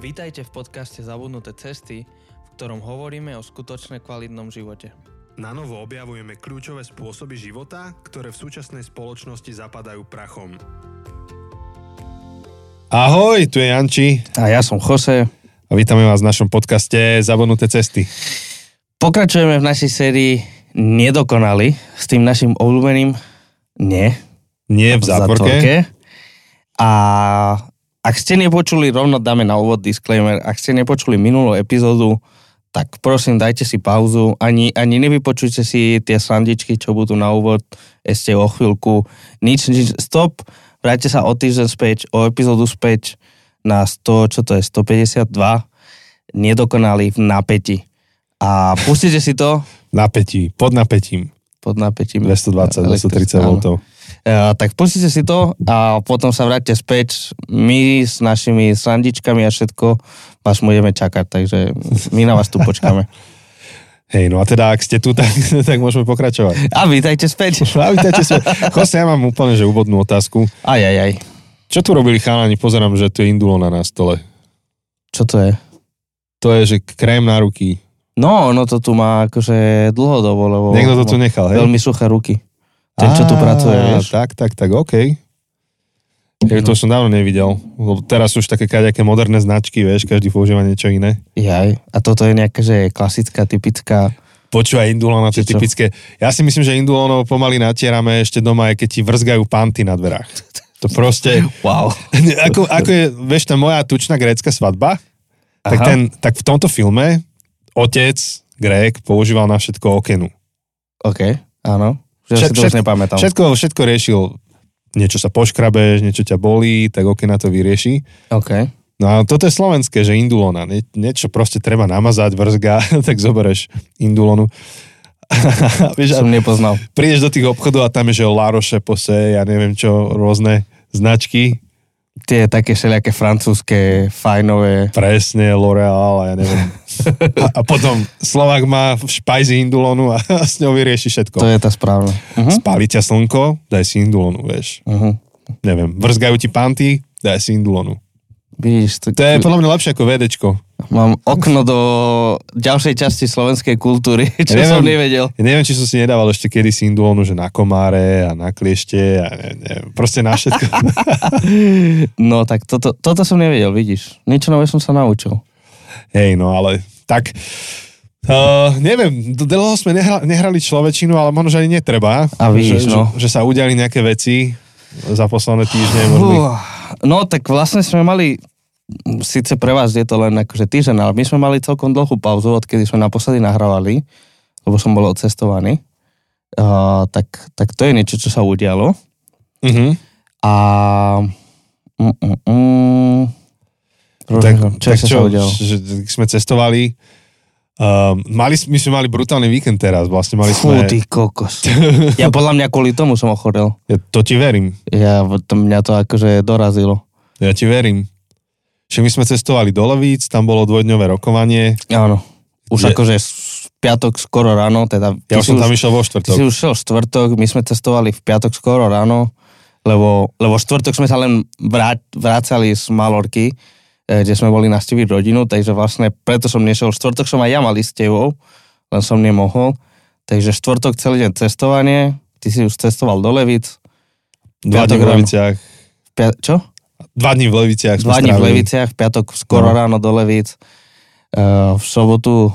Vítajte v podcaste Zabudnuté cesty, v ktorom hovoríme o skutočne kvalitnom živote. Na novo objavujeme kľúčové spôsoby života, ktoré v súčasnej spoločnosti zapadajú prachom. Ahoj, tu je Janči A ja som Jose. a vítame vás v našom podcaste Zabudnuté cesty. Pokračujeme v našej sérii Nedokonali s tým našim obľúbeným Nie. Nie v zátvorke. A ak ste nepočuli, rovno dáme na úvod disclaimer, ak ste nepočuli minulú epizódu, tak prosím, dajte si pauzu, ani, ani nevypočujte si tie srandičky, čo budú na úvod ešte o chvíľku. Nič, nič, stop, vráťte sa o týždeň späť, o epizódu späť na 100, čo to je, 152, nedokonali v napätí. A pustite si to Napätí, pod napätím. pod napätím. 220, Áno. 230 V. Tak pustite si to a potom sa vráťte späť. My s našimi srandičkami a všetko vás budeme čakať, takže my na vás tu počkáme. Hej, no a teda, ak ste tu, tak, tak môžeme pokračovať. A vítajte späť. A vítajte sa. Chose, ja mám úplne že úvodnú otázku. Aj, aj, aj. Čo tu robili chalani? Pozerám, že tu je indulona na stole. Čo to je? To je, že krém na ruky. No, ono to tu má akože dlhodobo, lebo Niekto to tu nechal, hej? veľmi suché ruky. Ten, čo tu pracuje, vieš? Tak, tak, tak, OK. Ja to som dávno nevidel, lebo teraz sú už také kaďaké moderné značky, vieš, každý používa niečo iné. Jaj. A toto je nejaká, že klasická, typická... Počúvaj, indulona, to je typické. Ja si myslím, že indulonov pomaly natierame ešte doma, aj keď ti vrzgajú panty na dverách. To proste, Wow. ako, ako je, vieš, tá moja tučná grécka svadba, tak, ten, tak v tomto filme otec, Grék, používal na všetko okenu. OK, áno. Že Všet- si to už všetko- nepamätám. Všetko, všetko riešil, niečo sa poškrabeš, niečo ťa bolí, tak okena to vyrieši. OK. No a toto je slovenské, že indulona. Nie, niečo proste treba namazať, vrzga, tak zoberieš indulonu. A Som nepoznal. prídeš do tých obchodov a tam je, že La Roche Posay, ja neviem čo, rôzne značky. Tie také všelijaké francúzske, fajnové. Presne, L'Oreal a ja neviem. A, a potom Slovak má v špajzi indulonu a, a s ňou vyrieši všetko. To je tá správna. Uh-huh. Spáli ťa slnko, daj si indulonu, vieš. Uh-huh. Neviem, vrzgajú ti panty, daj si indulonu. Vidíš, to, To je podľa mňa lepšie ako vedečko. mám okno do ďalšej časti slovenskej kultúry, čo Ja som neviem. nevedel. Ja neviem, či som si nedával ešte kedysi indulonu, že na komáre a na kliešte a ne, neviem, proste na všetko. No tak toto, toto som nevedel, vidíš. Niečo nové som sa naučil. Hej, no ale tak... Uh, neviem, dlho sme nehrali, nehrali človečinu, ale možno, že ani netreba. A vidíš, že, no. že, že sa udiali nejaké veci za posledné týždne. Možno No tak vlastne sme mali, síce pre vás je to len akože týždeň, ale my sme mali celkom dlhú pauzu, odkedy sme naposledy nahrávali, lebo som bol odcestovaný. Uh, tak, tak to je niečo, čo sa udialo. Mhm. A... Mm, mm, mm, Tak, čo tak ešte čo, sa udialo? že sme cestovali. Um, mali, my sme mali brutálny víkend teraz, vlastne mali Fú, sme... ty kokos. Ja podľa mňa kvôli tomu som ochorel. Ja, to ti verím, Ja, to, mňa to akože dorazilo. ja ti verím. Že my sme cestovali do Levíc, tam bolo dvojdňové rokovanie. Áno. Už Je- akože piatok skoro ráno, teda... Ja ty už som tam išiel vo Ty štvrtok. si už šiel štvrtok, my sme cestovali v piatok skoro ráno, lebo, lebo štvrtok sme sa len vrát, vrácali z Malorky, kde sme boli nastaviť rodinu, takže vlastne preto som nešiel. Štvrtok som aj ja mal ísť len som nemohol. Takže štvrtok celý deň cestovanie, ty si už cestoval do Levic. Dva dní v. Leviciach. Pia- čo? Dva dní v Leviciach Dva dní v. Leviciach, v piatok skoro No. ráno do Levic. Eh, v sobotu,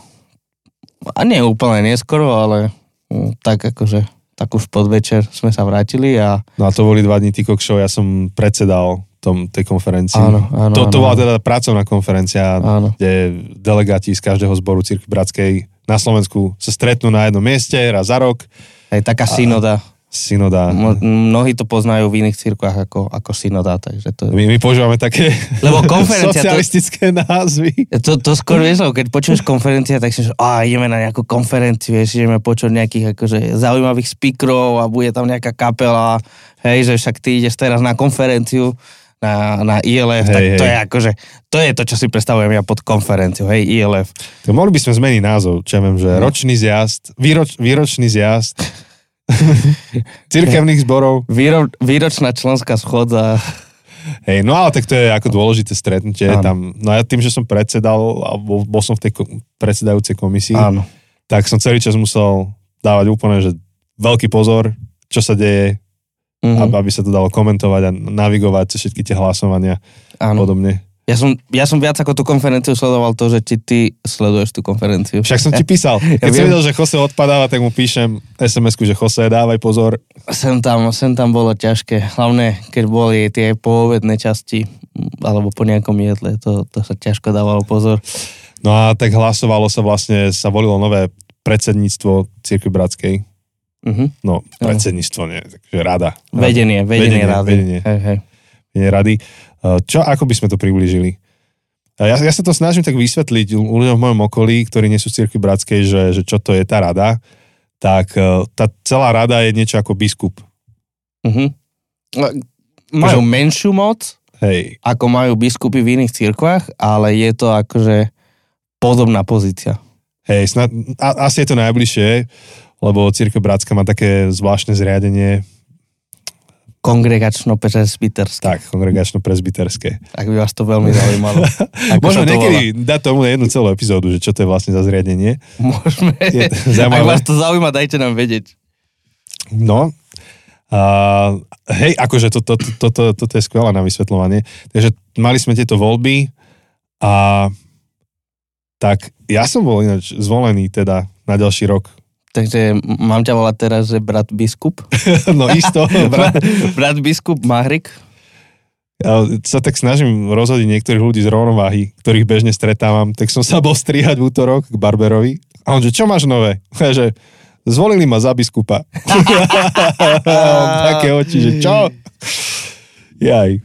a nie úplne neskoro, ale mm, tak akože, tak už podvečer sme sa vrátili a No a to boli dva dní ty kokšov, ja som predsedal tom, tej konferencii. Áno, áno, to, to áno, bola teda pracovná konferencia, Áno. kde delegáti z každého zboru Cirkvi Bratskej na Slovensku sa stretnú na jednom mieste raz za rok. Aj taká synoda. Synoda. Mnohí to poznajú v iných cirkvách ako, ako synoda, takže to, My, my používame také Lebo konferencia to- socialistické názvy. to, to skôr vieš, keď počuješ konferencia, tak si že a ideme na nejakú konferenciu, vieš, ideme počuť nejakých akože zaujímavých speakerov a bude tam nejaká kapela, hej, že však ty ideš teraz na konferenciu na, na ILF, Hej, tak to hej. je akože, to je to, čo si predstavujem ja pod konferenciou, hej, ILF. To mohli by sme zmeniť názov, čo ja viem, že ročný zjazd, výroč, výročný zjazd cirkevných zborov. Výro, výročná členská schodza Hej, no ale tak to je ako dôležité stretnutie. Áno. Tam, no ja tým, že som predsedal, alebo bol som v tej ko- predsedajúcej komisii, Áno. tak som celý čas musel dávať úplne, že veľký pozor, čo sa deje. Mm-hmm. aby sa to dalo komentovať a navigovať všetky tie hlasovania a podobne. Ja som, ja som viac ako tú konferenciu sledoval to, že či ty sleduješ tú konferenciu. Však som ti písal. Keď som viem. videl, že Jose odpadáva, tak mu píšem SMS-ku, že Jose, dávaj pozor. Sem tam, sem tam bolo ťažké. Hlavne, keď boli tie poovedné časti, alebo po nejakom jedle, to, to sa ťažko dávalo pozor. No a tak hlasovalo sa vlastne, sa volilo nové predsedníctvo Cirkvi Bratskej. Mhm. No, predsedníctvo, nie, takže rada. Vedenie, vedenie, Vedenie, rady. vedenie. Hej, hej. Vedenie rady. Uh, Čo, ako by sme to priblížili? Uh, Ja, ja sa to snažím tak vysvetliť u- ľuďom v mojom okolí, ktorí nie sú v Cirkvi Bratskej, že, že čo to je tá rada. Tak uh, tá celá rada je niečo ako biskup. Mhm. Majú menšiu moc, Hej, ako majú biskupy v iných cirkvách, ale je to akože podobná pozícia. hej, snad, a, asi je to najbližšie, lebo Cirkev Bratská má také zvláštne zriadenie, Kongregačno presbyterské. tak, kongregačno-presbyterské. Ak by vás to veľmi zaujímalo. To niekedy dať tomu jednu celú epizódu, že čo to je vlastne za zriadenie. volá? Môžeme. Je Ak vás to zaujíma, dajte nám vedieť. No, a, hej, akože toto to, to, to, to, to je skvelé na vysvetľovanie. Takže mali sme tieto voľby a tak ja som bol ináč zvolený teda na ďalší rok. Takže mám ťa volať teraz, že brat biskup. No isto, brat. brat biskup Mahrik. Ja sa tak snažím rozhodiť niektorých ľudí z rovnováhy, ktorých bežne stretávam, tak som sa bol strihať v útorok k barberovi. A on, že čo máš nové? Ja, že zvolili ma za biskupa. Také oči, že čo? Jaj.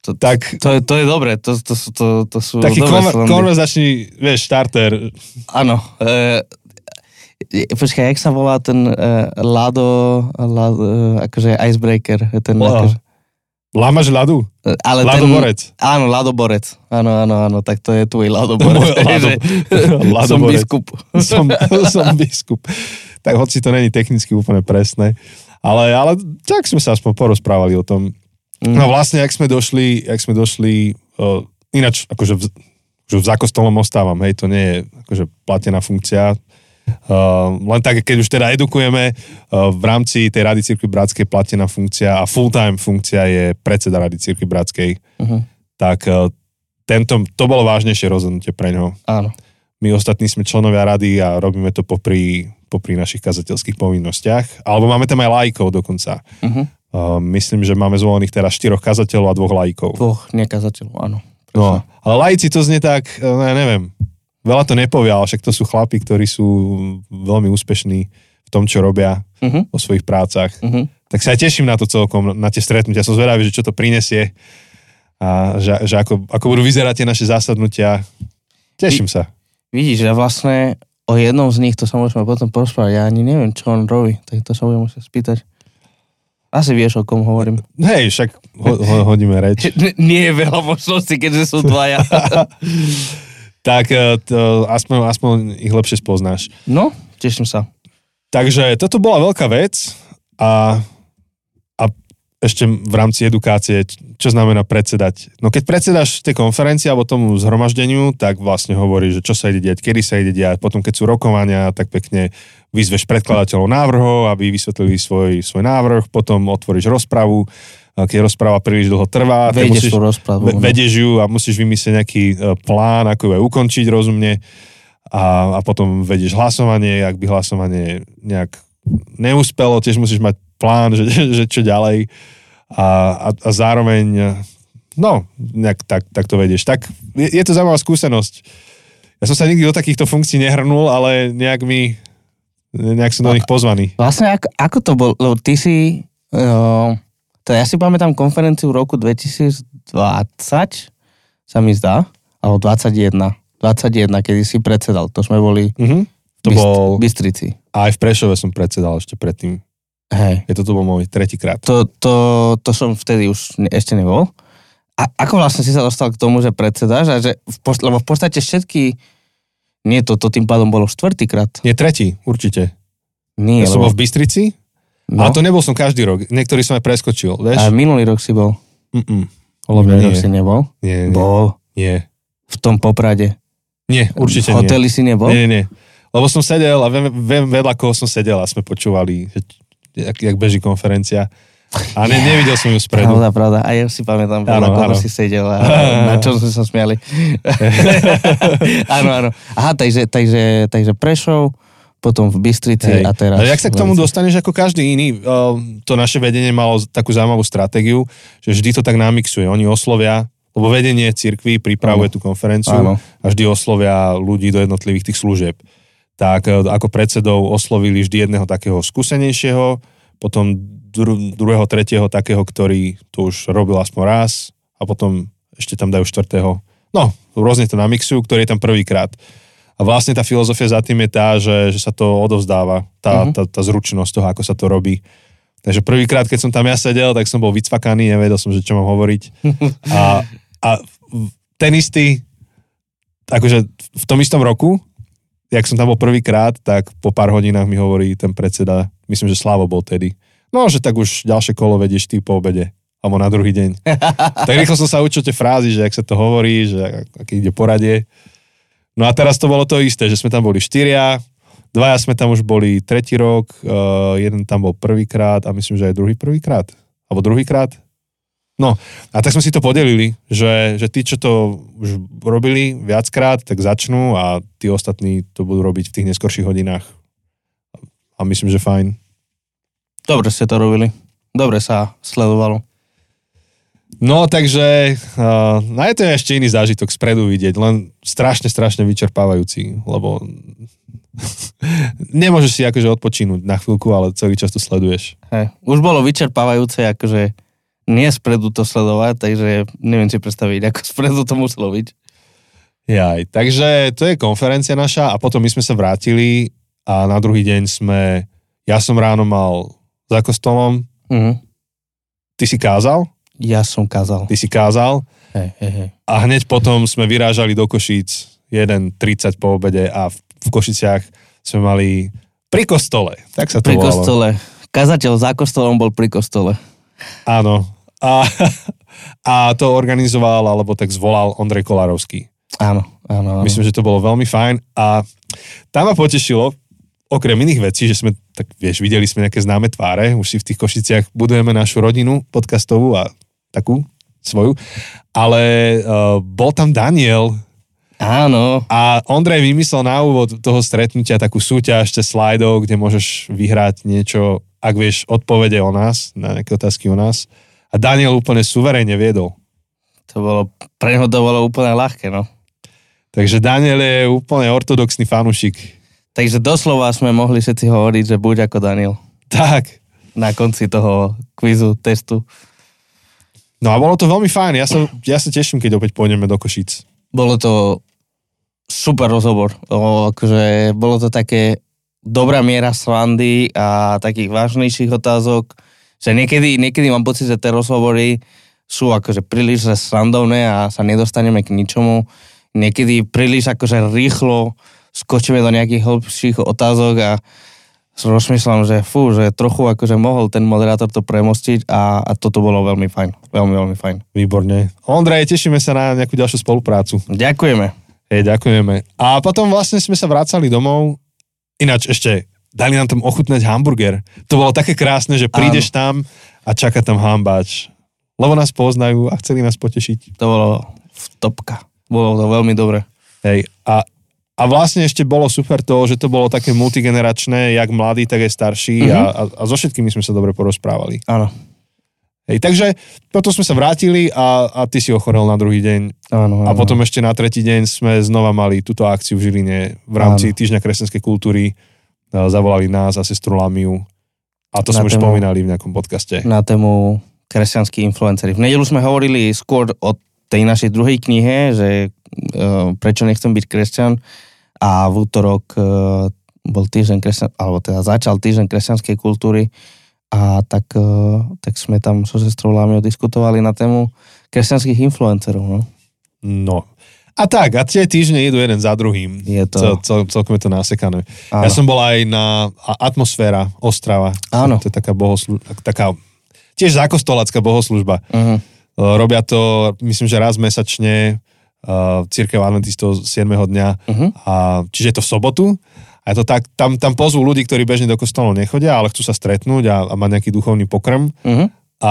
To, Tak to, je, to je dobré, to, to, to, to sú Taký dobré konver- konverzačný, vieš, starter. Áno. E, počkaj, jak sa volá ten e, Lado, Lado e, akože icebreaker. Ten, Wow. akože, Lámaš ľadu? e, ale Ľadoborec. Ten, áno, Ladoborec. Áno, áno, áno, tak to je tvoj Môj Ladoborec. Lado- že, som biskup. som, som biskup. Tak hoci to není technicky úplne presné. Ale, ale tak sme sa aspoň porozprávali o tom. Mm. No vlastne, ak sme došli, ak sme došli, uh, ináč akože v, že v zákostolom ostávam, hej, to nie je akože platená funkcia. Uh, len tak, keď už teda edukujeme, uh, v rámci tej Rady Cirkvi Bratskej platená funkcia a full-time funkcia je predseda Rady Cirkvi Bratskej, Uh-huh. tak uh, tento, to bolo vážnejšie rozhodnutie pre ňoho. Áno. My ostatní sme členovia rady a robíme to popri, popri našich kazateľských povinnostiach. Alebo máme tam aj lajkov dokonca. Uh-huh. Uh, myslím, že máme zvolených teraz štyroch kazateľov a dvoch lajkov. Dvoch nekazateľov, áno. No, ale lajci to znie tak, eh, ja neviem, veľa to nepovie, ale však to sú chlapi, ktorí sú veľmi úspešní v tom, čo robia Uh-huh. vo svojich prácach. Uh-huh. Tak sa aj teším na to celkom, na tie stretnutia. Som zvedavý, že čo to prinesie a že, že ako, ako budú vyzerať tie naše zásadnutia. Teším sa. Vidíš, ja vlastne o jednom z nich, to sa môžeme potom porozprávať, ja ani neviem, čo on robí, tak to sa budem musieť spýtať. Asi vieš, o kom hovorím. Hej, však ho, ho, hodíme reč. N- nie je veľa možností, keďže sú dvaja. tak eh, to, aspoň, aspoň ich lepšie spoznáš. No, teším sa. Takže toto bola veľká vec a, a ešte v rámci edukácie, čo znamená predsedať. No keď predsedáš tej konferencii alebo tomu zhromaždeniu, tak vlastne hovorí, že čo sa ide diať, kedy sa ide diať. Potom keď sú rokovania, tak pekne vyzveš predkladateľov návrhov, aby vysvetlili svoj, svoj návrh, potom otvoríš rozpravu, keď rozpráva príliš dlho trvá, Vejdeš musíš, rozprávu. no. vedieš ju a musíš vymyslieť nejaký e, plán, ako ju aj ukončiť rozumne a, a potom vedieš hlasovanie, ak by hlasovanie nejak neúspelo, tiež musíš mať plán, že, že čo ďalej a, a, a zároveň no, nejak tak, tak to vedieš. Tak je, je to zaujímavá skúsenosť. Ja som sa nikdy do takýchto funkcií nehrnul, ale nejak mi nejak som do nich pozvaný. Vlastne ako, ako to bol, lebo ty si, uh, to ja si pamätám konferenciu v roku 2020, sa mi zdá, alebo 21, 21, kedy si predsedal, to sme boli Mhm. To v Byst- bol, Bystrici. aj v Prešove som predsedal ešte predtým. Hej. Je to, to bol môj tretíkrát. To, to, to som vtedy už ne, ešte nebol. A ako vlastne si sa dostal k tomu, že predsedáš? A že v, post- lebo v podstate všetky... Nie, to, to tým pádom bolo štvrtýkrát. Nie, tretí, určite. Nie, Ja som bol lebo... v Bystrici, no, ale to nebol som každý rok. Niektorý som aj preskočil, a vieš? minulý rok si bol. Mm-mm. Holobrádok Nie. si nebol? Nie, nie, Bol. nie. V tom Poprade. Nie, určite v nie. hoteli si nebol? Nie, nie, nie. Lebo som sedel a viem, viem vedľa koho som sedel a sme počúvali, že, jak, jak beží konferencia. A ne, nevidel som ju spredu. Pravda, pravda. A ja si pamätám, Áno, na koho áno. si sedel a na čo sme sa smiali. áno, áno. Aha, takže, takže, takže Prešov, potom v Bystrici Hej. a teraz... Ale jak sa k tomu Lenci. dostaneš ako každý iný, uh, to naše vedenie malo takú zaujímavú stratégiu, že vždy to tak namixuje. Oni oslovia, lebo vedenie cirkvi pripravuje Áno. tú konferenciu Áno. a vždy oslovia ľudí do jednotlivých tých služieb. Tak uh, ako predsedov oslovili vždy jedného takého skúsenejšieho, potom dru- druhého, tretieho takého, ktorý to už robil aspoň raz a potom ešte tam dajú štvrtého. No, rôzne to namixujú, ktorý je tam prvýkrát. A vlastne tá filozofia za tým je tá, že, že sa to odovzdáva, tá, Mhm. tá, tá zručnosť toho, ako sa to robí. Takže prvýkrát, keď som tam ja sedel, tak som bol vycvakaný, nevedel som, že čo mám hovoriť. A, a ten istý, akože v tom istom roku, jak som tam bol prvýkrát, tak po pár hodinách mi hovorí ten predseda, myslím, že Slavo bol tedy, no, že tak už ďalšie kolo vedieš ty po obede, alebo na druhý deň. tak rýchlo som sa učil tie frázy, že ak sa to hovorí, že ak- aké ide poradie. No a teraz to bolo to isté, že sme tam boli štyria, dvaja sme tam už boli tretí rok, uh, jeden tam bol prvýkrát a myslím, že aj druhý prvýkrát. Alebo druhýkrát. No, a tak sme si to podelili, že, že tí, čo to už robili viackrát, tak začnú a tí ostatní to budú robiť v tých neskorších hodinách. A myslím, že fajn. Dobre ste to robili. Dobre sa sledovalo. No, takže uh, no je to ešte iný zážitok spredu vidieť, len strašne, strašne vyčerpávajúci, lebo nemôžeš si akože odpočínuť na chvíľku, ale celý čas to sleduješ. Hej. Už bolo vyčerpávajúce, akože nie spredu to sledovať, takže neviem si predstaviť, ako spredu to muselo byť. Jaj, takže to je konferencia naša a potom my sme sa vrátili a na druhý deň sme, ja som ráno mal za kostolom, Mhm. ty si kázal, Ja som kázal. ty si kázal Hej, hej, hej. a hneď potom sme vyrážali do Košíc 1.30 po obede a v, v Košiciach sme mali pri kostole, tak sa to Pri volalo. kostole. Kazateľ za kostolom bol pri kostole. Áno. A, a to organizoval, alebo tak zvolal Ondrej Kolárovský. Áno, áno. áno. Myslím, že to bolo veľmi fajn a tam ma potešilo, okrem iných vecí, že sme, tak vieš, videli sme nejaké známe tváre, už si v tých Košiciach budujeme našu rodinu podcastovú a takú svoju, ale uh, bol tam Daniel Áno, a Ondrej vymyslel na úvod toho stretnutia takú súťaž cez slajdov, kde môžeš vyhrať niečo, ak vieš odpovede o nás, na nejaké otázky o nás. A Daniel úplne suverejne viedol. to bolo, pre neho to bolo úplne ľahké, no. Takže Daniel je úplne ortodoxný fanúšik. Takže doslova sme mohli všetci hovoriť, že buď ako Daniel Tak. na konci toho kvizu, testu. No a bolo to veľmi fajn. Ja sa, ja sa teším, keď opäť pôjdeme do Košíc. Bolo to super rozhovor. O, akože bolo to také dobrá miera srandy a takých vážnejších otázok, že niekedy, niekedy mám pocit, že tie rozhovory sú akože príliš srandovné a sa nedostaneme k ničomu. Niekedy príliš akože rýchlo skočíme do nejakých hĺbších otázok a rozmýšľam, že fú, že trochu akože mohol ten moderátor to premostiť a, a toto bolo veľmi fajn. Veľmi, veľmi fajn. Výborne. Ondrej, tešíme sa na nejakú ďalšiu spoluprácu. Ďakujeme. Hej, ďakujeme. A potom vlastne sme sa vracali domov. Ináč ešte dali nám tam ochutnať hamburger. To bolo také krásne, že prídeš tam a čaká tam hambač. Lebo nás poznajú a chceli nás potešiť. To bolo v topka. Bolo to veľmi dobre. Hej. A, a vlastne ešte bolo super to, že to bolo také multigeneračné, jak mladí, tak aj starší Mhm. a, a, a so všetkými sme sa dobre porozprávali. Áno. Hej, takže potom sme sa vrátili a, a ty si ochorel na druhý deň. Áno, áno. A potom ešte na tretí deň sme znova mali túto akciu v Žiline v rámci Áno. Týždňa kresťanskej kultúry. Zavolali nás a sestru Lamiu. A to Na sme už tému- spomínali v nejakom podcaste. na tému kresťanskí influenceri. V nedelu sme hovorili skôr o tej našej druhej knihe, že uh, prečo nechcem byť kresťan a v útorok uh, bol týždeň kresťan, alebo teda začal týždeň kresťanskej kultúry a tak, uh, tak sme tam so sestrou Lámiou diskutovali na tému kresťanských influencerov. No. No. A tak, a tie týždne idú jeden za druhým. Je to- Cel, cel, celkom je to nasekané. Áno. Ja som bol aj na Atmosféra Ostrava. Áno. To je taká bohoslužba, taká tiež zákostolacká bohoslužba. Uh-huh. robia to, myslím, že raz mesačne uh, církev adventistov 7. dňa, Uh-huh. a, čiže je to v sobotu. A je to tak, tam, tam pozvú ľudí, ktorí bežne do kostolov nechodia, ale chcú sa stretnúť a, a mať nejaký duchovný pokrm. Uh-huh. A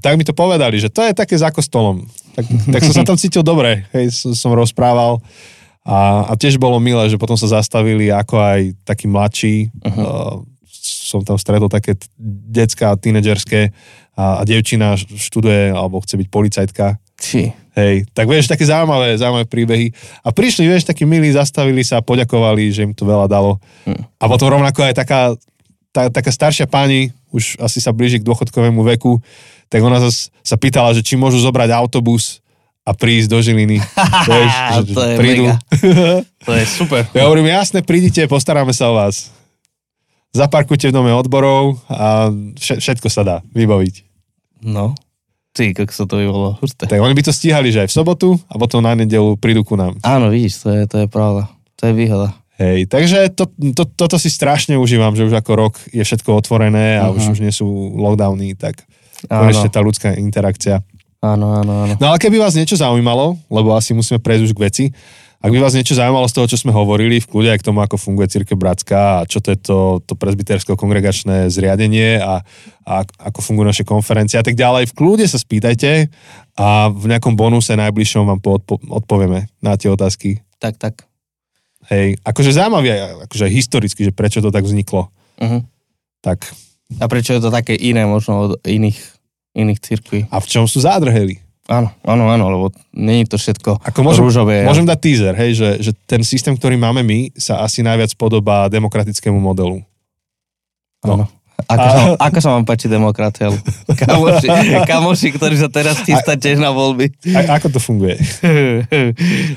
tak mi to povedali, že to je také za kostolom. Tak, tak som sa tam cítil dobre, hej, som, som rozprával. A, a tiež bolo milé, že potom sa zastavili ako aj takí mladší. Uh-huh. Uh, som tam stretol také t- decka, tínedžerské a, a devčina študuje alebo chce byť policajtka. Či. Hej, tak vieš, také zaujímavé, zaujímavé príbehy. A prišli, vieš, takí milí, zastavili sa, poďakovali, že im to veľa dalo. Hm. A potom rovnako aj taká, tá, taká staršia pani, už asi sa blíži k dôchodkovému veku, tak ona zas, sa pýtala, že či môžu zobrať autobus a prísť do Žiliny. vieš, že, To je mega. To je super. ja hovorím, jasne, prídite, postaráme sa o vás. Zaparkujte v dome odborov a vše- všetko sa dá vybaviť. No. Ty, kako sa to by bolo husté. Tak oni by to stíhali, že aj v sobotu a potom na nedelu prídu ku nám. Áno, vidíš, to je, to je pravda. To je výhoda. Hej, takže to, to, toto si strašne užívam, že už ako rok je všetko otvorené a Mhm. už, už nie sú lockdowny, tak Áno, konečne tá ľudská interakcia. áno, áno, áno. No ale keby vás niečo zaujímalo, lebo asi musíme prejsť už k veci, ak by vás niečo zaujímalo z toho, čo sme hovorili, v kľude aj k tomu, ako funguje Církev Bratská a čo to je to, to presbytersko-kongregačné zriadenie a, a ako fungujú naše konferencie a tak ďalej, v kľude sa spýtajte a v nejakom bonuse najbližšom vám poodpo- odpovieme na tie otázky. Tak, tak. Hej, akože zaujímavé, akože historicky, že prečo to tak vzniklo. Uh-huh. Tak A prečo je to také iné možno od iných, iných cirkví? a v čom sú zádrhely? Áno, áno, áno, lebo není to všetko Ako môžem, rúžové. môžem dať teaser, hej, že, že ten systém, ktorý máme my, sa asi najviac podobá demokratickému modelu. Áno. Ako, A- sa, ako sa vám páči demokracia? Kamoši, kamoši, ktorí sa teraz chystá tiež na voľby. A, ako to funguje?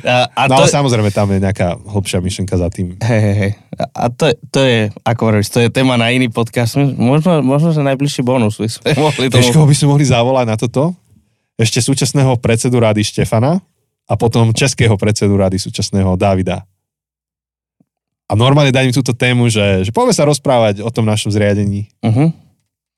A, a no to, ale samozrejme, tam je nejaká hlbšia myšlenka za tým. Hej, hej, hej. A to, to je, ako hovoríš, to je téma na iný podcast. Možno, možno že najbližší bonus by sme mohli tomu... koho by sme mohli zavolať na toto? Ešte súčasného predsedu rady Štefana a potom českého predsedu rady súčasného Davida. A normálne daj mi túto tému, že, že poďme sa rozprávať o tom našom zriadení. Uh-huh.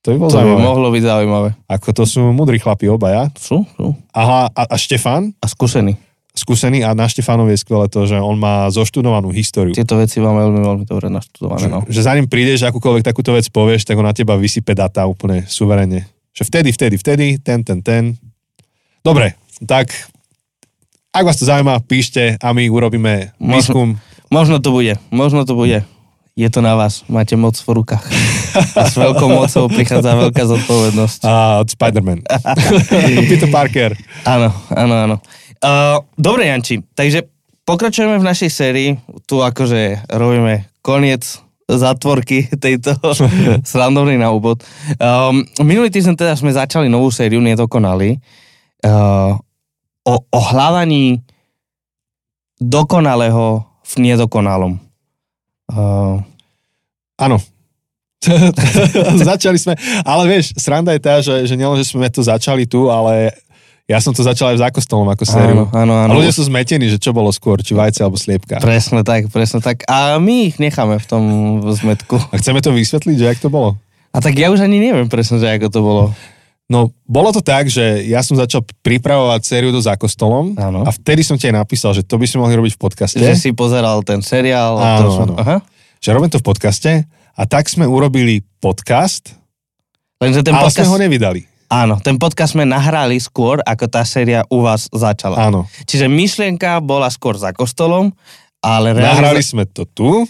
To by bolo To by zaujímavé. mohlo byť zaujímavé. Ako to sú mudrí chlapi obaja. Sú, sú. Aha, a, a Štefan, A skúsení. skúsený a na Štefanovi je skvelé to, že on má zoštudovanú históriu. Tieto veci mám veľmi, veľmi dobre naštudované. No. Že, že za ním prídeš, akúkoľvek takúto vec povieš, tak on na teba vysype data úplne suverene. Že vtedy, vtedy, vtedy, ten, ten, ten. Dobre, tak ak vás to zaujíma, píšte a my urobíme Možno- výskum. Možno to bude, možno to bude. Je to na vás, máte moc v rukách. A s veľkou mocou prichádza veľká zodpovednosť. A od Spider-Man. Peter Parker. Áno, áno, áno. Uh, dobre, Janči, takže pokračujeme v našej sérii. Tu akože robíme koniec zatvorky tejto srandovnej na úvod. Um, minulý týždeň teda sme začali novú sériu Nedokonali uh, o, o hľadaní dokonalého v nedokonalom. Uh, Áno. začali sme, ale vieš, sranda je tá, že, že nielen, že sme to začali tu, ale ja som to začal aj v zákostolom ako sériu. áno, áno, A áno. ľudia sú zmetení, že čo bolo skôr, či vajce alebo sliepka. Presne tak, presne tak. A my ich necháme v tom zmetku. A chceme to vysvetliť, že jak to bolo? A tak ja už ani neviem presne, že ako to bolo. No, bolo to tak, že ja som začal pripravovať sériu do Zákostolom Áno. a vtedy som ti aj napísal, že to by sme mohli robiť v podcaste. Že si pozeral ten seriál. Áno, som, áno. Aha. Že robím to v podcaste a tak sme urobili podcast, Lenže ten ale podcast, sme ho nevydali. áno, ten podcast sme nahrali skôr, ako tá séria u vás začala. Áno. Čiže myšlienka bola skôr za kostolom, ale Nahrali realiza- sme to tu,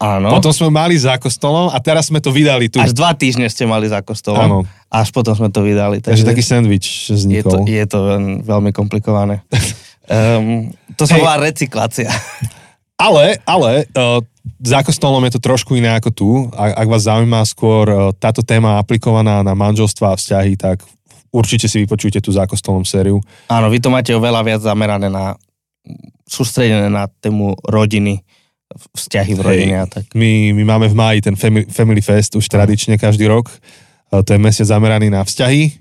Áno. potom sme mali za kostolom a teraz sme to vydali tu. Až dva týždne ste mali za kostolom. Áno. Až potom sme to vydali. Takže Takže taký sandwich je to, vznikol. je to veľmi, komplikované. um, to sa Hej. volá recyklácia. Ale, ale uh, za kostolom je to trošku iné ako tu. Ak, ak vás zaujíma skôr uh, táto téma aplikovaná na manželstva a vzťahy, tak určite si vypočujte tú za kostolom sériu. Áno, vy to máte oveľa viac zamerané na sústredené na tému rodiny, vzťahy v rodine a tak. My, my máme v máji ten Family, family Fest už tradične každý rok. To je mesiac zameraný na vzťahy.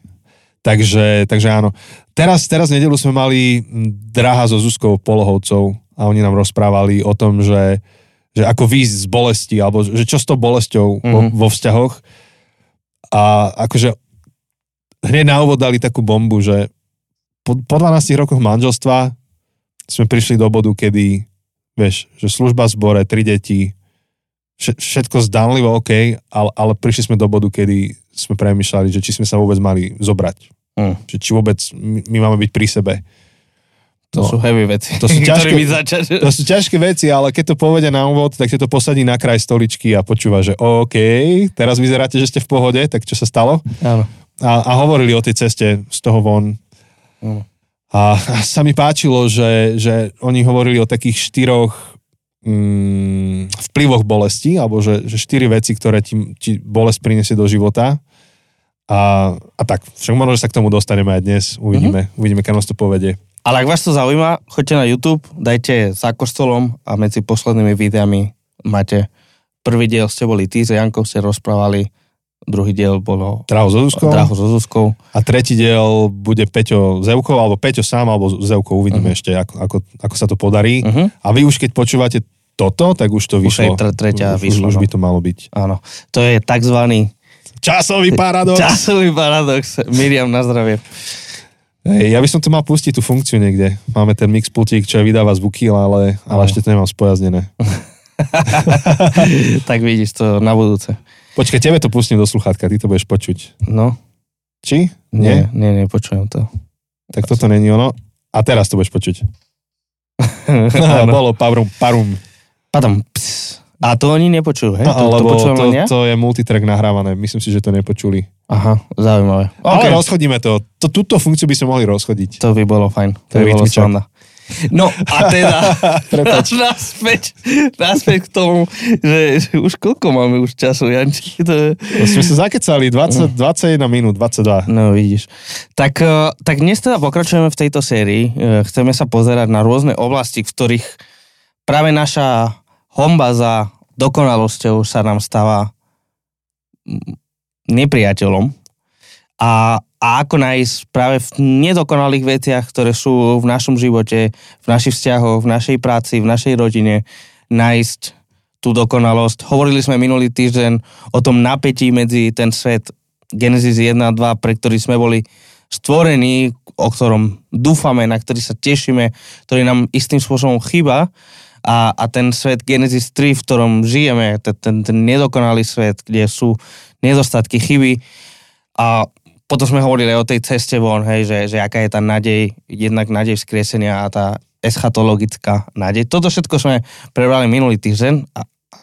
Takže, takže áno. Teraz, teraz v nedelu sme mali Draha so Zuzkou Polohovcov a oni nám rozprávali o tom, že, že ako výjsť z bolesti, alebo že čo s tou bolesťou mm-hmm. vo, Mhm. vo vzťahoch. A akože hneď na úvod dali takú bombu, že po, po 12 rokoch manželstva sme prišli do bodu, kedy, vieš, že služba v zbore, tri deti, vše- všetko zdanlivo OK, ale, ale prišli sme do bodu, kedy sme premyšľali, že či sme sa vôbec mali zobrať. Hm. Že či vôbec my, my máme byť pri sebe. To No. sú heavy veci, To sú ťažké- začať. To sú ťažké veci, ale keď to povedia na úvod, tak to posadí na kraj stoličky a počúva, že OK, teraz vyzeráte, že ste v pohode, tak čo sa stalo? Áno. A, a hovorili o tej ceste z toho von. Áno. A sa mi páčilo, že, že oni hovorili o takých štyroch mm, vplyvoch bolesti, alebo že, že štyri veci, ktoré ti, ti bolesť prinesie do života. A, a tak, však možno, že sa k tomu dostaneme aj dnes, uvidíme, mm-hmm. uvidíme, kam nás to povedie. Ale ak vás to zaujíma, choďte na YouTube, dajte za kostolom a medzi poslednými videami máte prvý diel ste boli ty, s Jankou ste rozprávali, druhý diel bolo Draho so Zuzkou. Draho so Zuzkou. A tretí diel bude Peťo Zevkov, alebo Peťo sám, alebo Zevkov, uvidíme uh-huh. ešte, ako, ako, ako sa to podarí. Uh-huh. A vy už keď počúvate toto, tak už to Už vyšlo. aj tre- tretia už, vyšlo, Už, už no. by to malo byť. Áno. To je takzvaný Časový paradox. časový paradox. Miriam, na zdravie. Hej, ja by som to mal pustiť tú funkciu niekde. Máme ten mix pultík, čo vydáva zvuky, ale, ale ešte to nemám spojaznené. tak vidíš to na budúce. Počkaj, tebe to pustím do sluchátka, ty to budeš počuť. No, Či? nie, nie, nie, počujem to. Tak toto není ono. A teraz to budeš počuť. Bolo parum, parum. Potom, ps. A to oni nepočujú, hej? To, to počujem to, ja? to je multitrack nahrávané. Myslím si, že to nepočuli. Aha, zaujímavé. Ale OK. rozchodíme to. to. Túto funkciu by sme mohli rozchodiť. To by bolo fajn. To To by bolo sranda. No a teda naspäť, naspäť k tomu, že, že už koľko máme už času, Janči? To je... To sme sa zakecali 20, 21 minút, 22. No vidíš. Tak, eh, tak dnes teda pokračujeme v tejto sérii. Eh, Chceme sa pozerať na rôzne oblasti, v ktorých práve naša homba za dokonalosťou sa nám stáva mm, nepriateľom. A, a ako nájsť práve v nedokonalých veciach, ktoré sú v našom živote, v našich vzťahoch, v našej práci, v našej rodine, nájsť tú dokonalosť. Hovorili sme minulý týždeň o tom napätí medzi ten svet Genesis 1 a 2, pre ktorý sme boli stvorení, o ktorom dúfame, na ktorý sa tešíme, ktorý nám istým spôsobom chýba a, a ten svet Genesis 3, v ktorom žijeme, ten, ten, ten nedokonalý svet, kde sú nedostatky, chyby a potom sme hovorili o tej ceste von, hej, že, že aká je tá nádej, jednak nádej vzkriesenia a tá eschatologická nádej. Toto všetko sme prebrali minulý týždeň a, a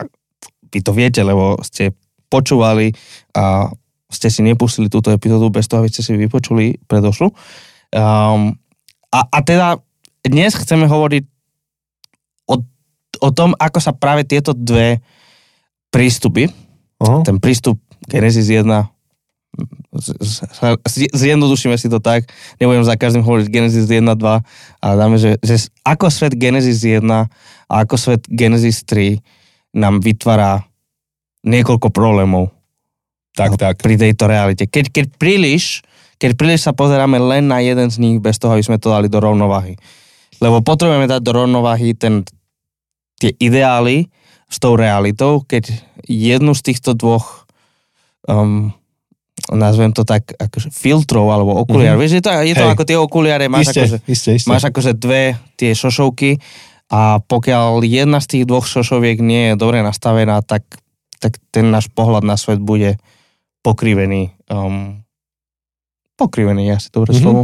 vy to viete, lebo ste počúvali a ste si nepustili túto epizódu bez toho, aby ste si vypočuli predošlu. Um, a, a teda dnes chceme hovoriť o, o tom, ako sa práve tieto dve prístupy, Aha. ten prístup Genesis 1 z- z- z- zjednodušíme si to tak, nebudem za každým hovoriť Genesis 1, 2, ale dáme, že, že ako svet Genesis 1 a ako svet Genesis 3 nám vytvára niekoľko problémov Tak, tak. pri tejto realite. Keď, keď príliš, keď príliš sa pozeráme len na jeden z nich, bez toho, aby sme to dali do rovnováhy. Lebo potrebujeme dať do rovnováhy ten, tie ideály s tou realitou, keď jednu z týchto dvoch um, nazvem to tak akože filtrov alebo okuliare. Mhm. Mm-hmm. Vieš, je to, je to Hej. ako tie okuliare, máš Isté, akože, isté, isté. máš akože dve tie šošovky a pokiaľ jedna z tých dvoch šošoviek nie je dobre nastavená, tak, tak ten náš pohľad na svet bude pokrivený. Um, pokrivený, ja si dobre Mhm. mm-hmm. slovo.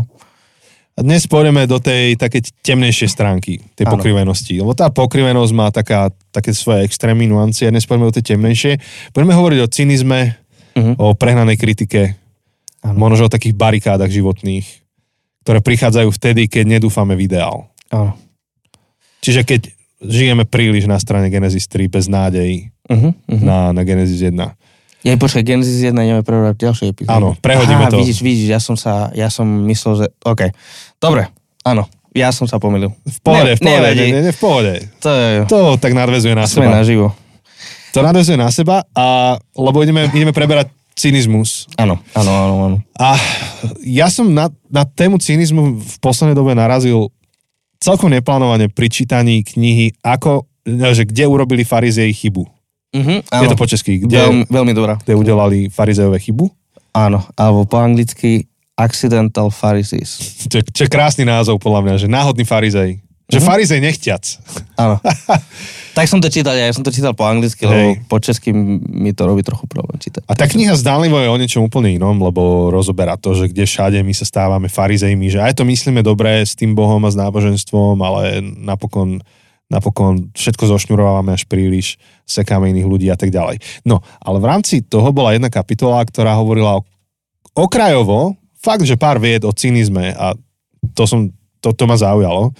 A dnes pôjdeme do tej také temnejšej stránky, tej Áno. pokrivenosti. Lebo tá pokrivenosť má taká, také svoje extrémne nuancie a dnes poďme do tej temnejšej. Budeme hovoriť o cynizme, Mhm. o prehnanej kritike, Áno. možno že o takých barikádach životných, ktoré prichádzajú vtedy, keď nedúfame v ideál. Áno. Čiže keď žijeme príliš na strane Genesis 3 bez nádejí Uh-huh, uh-huh. na, na Genesis 1. Ja počkaj, Genesis 1 ideme prebrať v ďalšej epizóde. Áno, prehodíme Aha, to. vidíš, vidíš, ja som sa, ja som myslel, že, OK. Dobre, áno, ja som sa pomýlil. V pohode, Ne- v pohode, nevadí. ne, ne, v pohode. To je, To tak nadvezuje na sme seba. naživo. To nadvezuje na seba, a, lebo ideme, ideme preberať cynizmus. Áno, áno, áno, áno. A ja som na, na tému cynizmu v poslednej dobe narazil celkom neplánovane pri čítaní knihy, ako, že kde urobili farizei chybu. Uh-huh, Je to po česky, kde, Veľmi, veľmi dobrá. kde udelali farizejové chybu. Áno, alebo po anglicky Accidental Pharisees. Čo, čo krásny názov podľa mňa, že náhodný farizej. Že Mhm. farizej nechťac. Áno. tak som to čítal, ja som to čítal po anglicky, Hej. lebo po česky mi to robí trochu problém čítať. A tá kniha zdánlivo je o niečom úplne inom, lebo rozoberá to, že kde všade my sa stávame farizejmi, že aj to myslíme dobre s tým Bohom a s náboženstvom, ale napokon, napokon všetko zošňurovávame až príliš, sekáme iných ľudí a tak ďalej. No, ale v rámci toho bola jedna kapitola, ktorá hovorila o, okrajovo, fakt, že pár vied o cynizme a to, som, to, to ma zaujalo.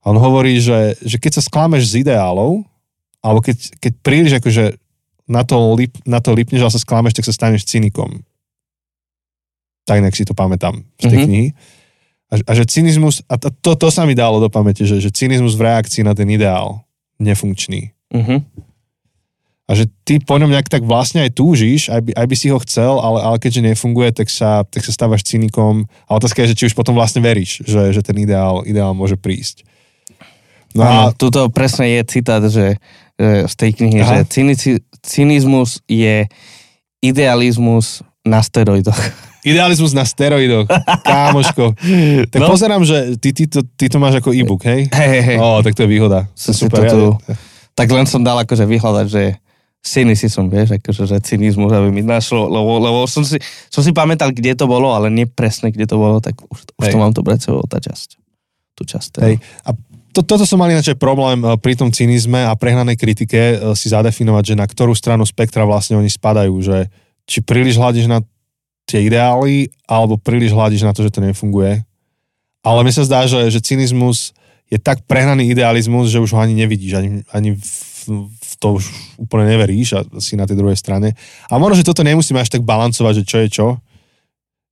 A on hovorí, že, že keď sa sklameš z ideálov, alebo keď, keď príliš akože na to, lip, na to lipneš a sa sklameš, tak sa staneš cynikom. Tak nejak si to pamätám z tej Mhm. knihy. A, a že cynizmus, a to, to, sa mi dalo do pamäte, že, že cynizmus v reakcii na ten ideál nefunkčný. Uh-huh. A že ty po ňom nejak tak vlastne aj túžiš, aj by, aj by si ho chcel, ale, ale keďže nefunguje, tak sa, tak sa stávaš cynikom. A otázka je, že či už potom vlastne veríš, že, že ten ideál, ideál môže prísť. No a tuto presne je citát, že, že z tej knihy, Aha. že cynici, cynizmus je idealizmus na steroidoch. idealizmus na steroidoch, kámoško. Tak No. pozerám, že ty, ty, to, ty to máš ako e-book, hej? Hej, hej. Ó, tak to je výhoda. Som Super. to tu- ja- Tak len som dal akože vyhľadať, že cynicizm, vieš, akože, že cynizmus, aby mi našlo, lebo, lebo som, si, som si pamätal, kde to bolo, ale nie presne, kde to bolo, tak už, už Hej. to mám tu pred sebou, tá časť. Tú časť. teda. Hej. A to, toto som mal ináč problém eh, pri tom cynizme a prehnanej kritike eh, si zadefinovať, že na ktorú stranu spektra vlastne oni spadajú, že či príliš hľadíš na tie ideály, alebo príliš hľadíš na to, že to nefunguje. Ale mi sa zdá, že, že cynizmus je tak prehnaný idealizmus, že už ho ani nevidíš, ani, ani v, v to už úplne neveríš a si na tej druhej strane. A možno, že toto nemusíme až tak balancovať, že čo je čo,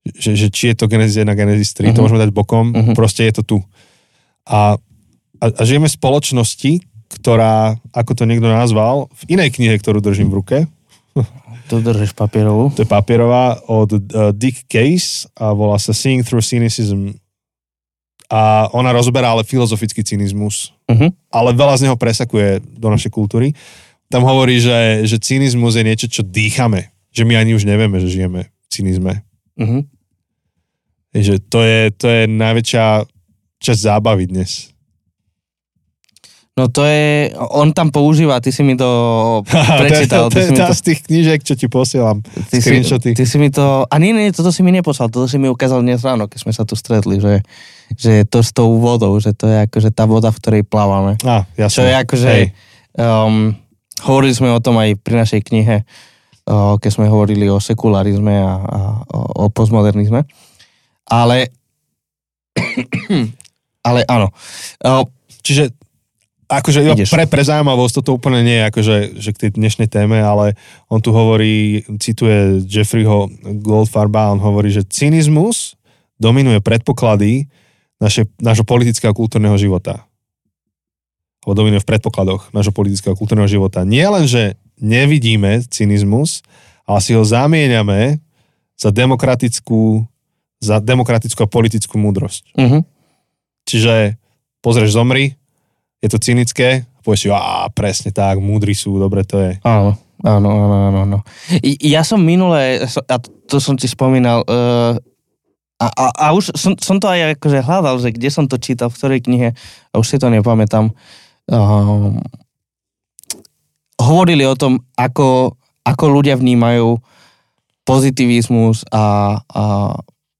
že, že či je to Genesis 1 Genesis 3, to Mhm. môžeme dať bokom, Mhm. proste je to tu. A, a, a žijeme v spoločnosti, ktorá, ako to niekto nazval, v inej knihe, ktorú držím v ruke, Tu držíš papierovú. to je papierová od uh, Dick Case a volá sa Seeing Through Cynicism a ona rozoberá ale filozofický cynizmus, Uh-huh. ale veľa z neho presakuje do našej kultúry. Tam hovorí, že, že cynizmus je niečo, čo dýchame, že my ani už nevieme, že žijeme v cynizme. Uh-huh. Že to je, to je najväčšia časť zábavy dnes. No to je, on tam používa, ty si mi to prečítal. to, je- to, ty je si mi tá to, z tých knížek, čo ti posielam. ty, si, screenshoty. ty si mi to, a nie, nie, toto si mi neposlal, toto si mi ukázal dnes ráno, keď sme sa tu stretli, že, že to s tou vodou, že to je akože tá voda, v ktorej plávame. Á, jasné. Čo je akože, Hej. um, hovorili sme o tom aj pri našej knihe, uh, keď sme hovorili o sekularizme a, a o, o postmodernizme. Ale, ale áno. Uh, Čiže akože iba Ideš. pre, pre zaujímavosť, toto úplne nie je akože že k tej dnešnej téme, ale on tu hovorí, cituje Jeffreyho Goldfarba, on hovorí, že cynizmus dominuje predpoklady naše, nášho politického a kultúrneho života. Alebo dominuje v predpokladoch nášho politického a kultúrneho života. Nie len, že nevidíme cynizmus, ale si ho zamieňame za demokratickú, za demokratickú a politickú múdrosť. uh-huh. Čiže pozrieš zomri, je to cynické, a povieš si, a presne tak, múdri sú, dobre to je. Áno, áno, áno, áno. áno. Ja som minule, a to som ti spomínal, uh, a, a, a už som, som to aj akože hľadal, že kde som to čítal, v ktorej knihe, a už si to nepamätám. Um, hovorili o tom, ako, ako ľudia vnímajú pozitivizmus a, a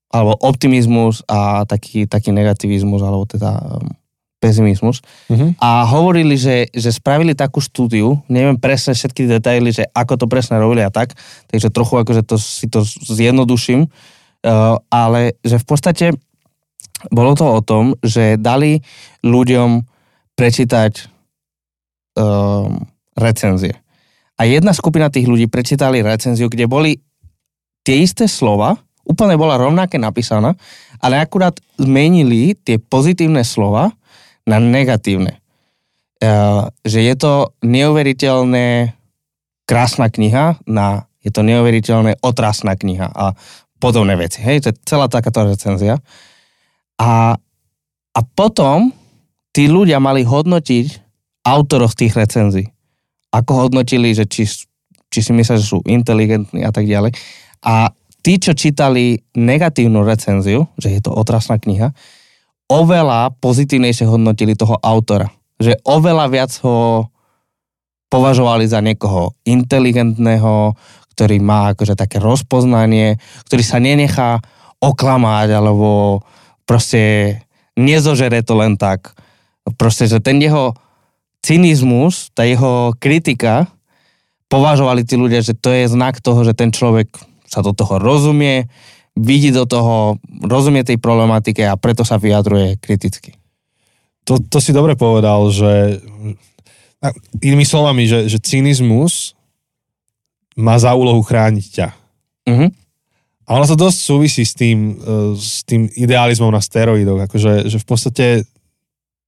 alebo optimizmus a taký, taký negativizmus, alebo teda um, pesimizmus. Uh-huh. A hovorili, že, že spravili takú štúdiu, neviem presne všetky detaily, že ako to presne robili a tak, takže trochu akože to, si to zjednoduším, uh, ale že v podstate bolo to o tom, že dali ľuďom prečítať um, recenzie. A jedna skupina tých ľudí prečítali recenziu, kde boli tie isté slova, úplne bola rovnaké napísaná, ale akurát zmenili tie pozitívne slova na negatívne. Že je to neuveriteľné krásna kniha na je to neuveriteľné otrasná kniha a podobné veci. Hej, to je celá takáto recenzia. A, a potom tí ľudia mali hodnotiť autorov tých recenzií. Ako hodnotili, že či, či si myslia, že sú inteligentní a tak ďalej. A tí, čo čítali negatívnu recenziu, že je to otrasná kniha, oveľa pozitívnejšie hodnotili toho autora. Že oveľa viac ho považovali za niekoho inteligentného, ktorý má akože také rozpoznanie, ktorý sa nenechá oklamať, alebo proste nezožere to len tak. Proste, že ten jeho cynizmus, tá jeho kritika, považovali tí ľudia, že to je znak toho, že ten človek sa do toho rozumie, vidí do toho, rozumie tej problematike a preto sa vyjadruje kriticky. To, to si dobre povedal, že inými slovami, že, že cynizmus má za úlohu chrániť ťa. Uh-huh. A ono to dosť súvisí s tým, uh, s tým idealizmom na steroidoch, akože že v podstate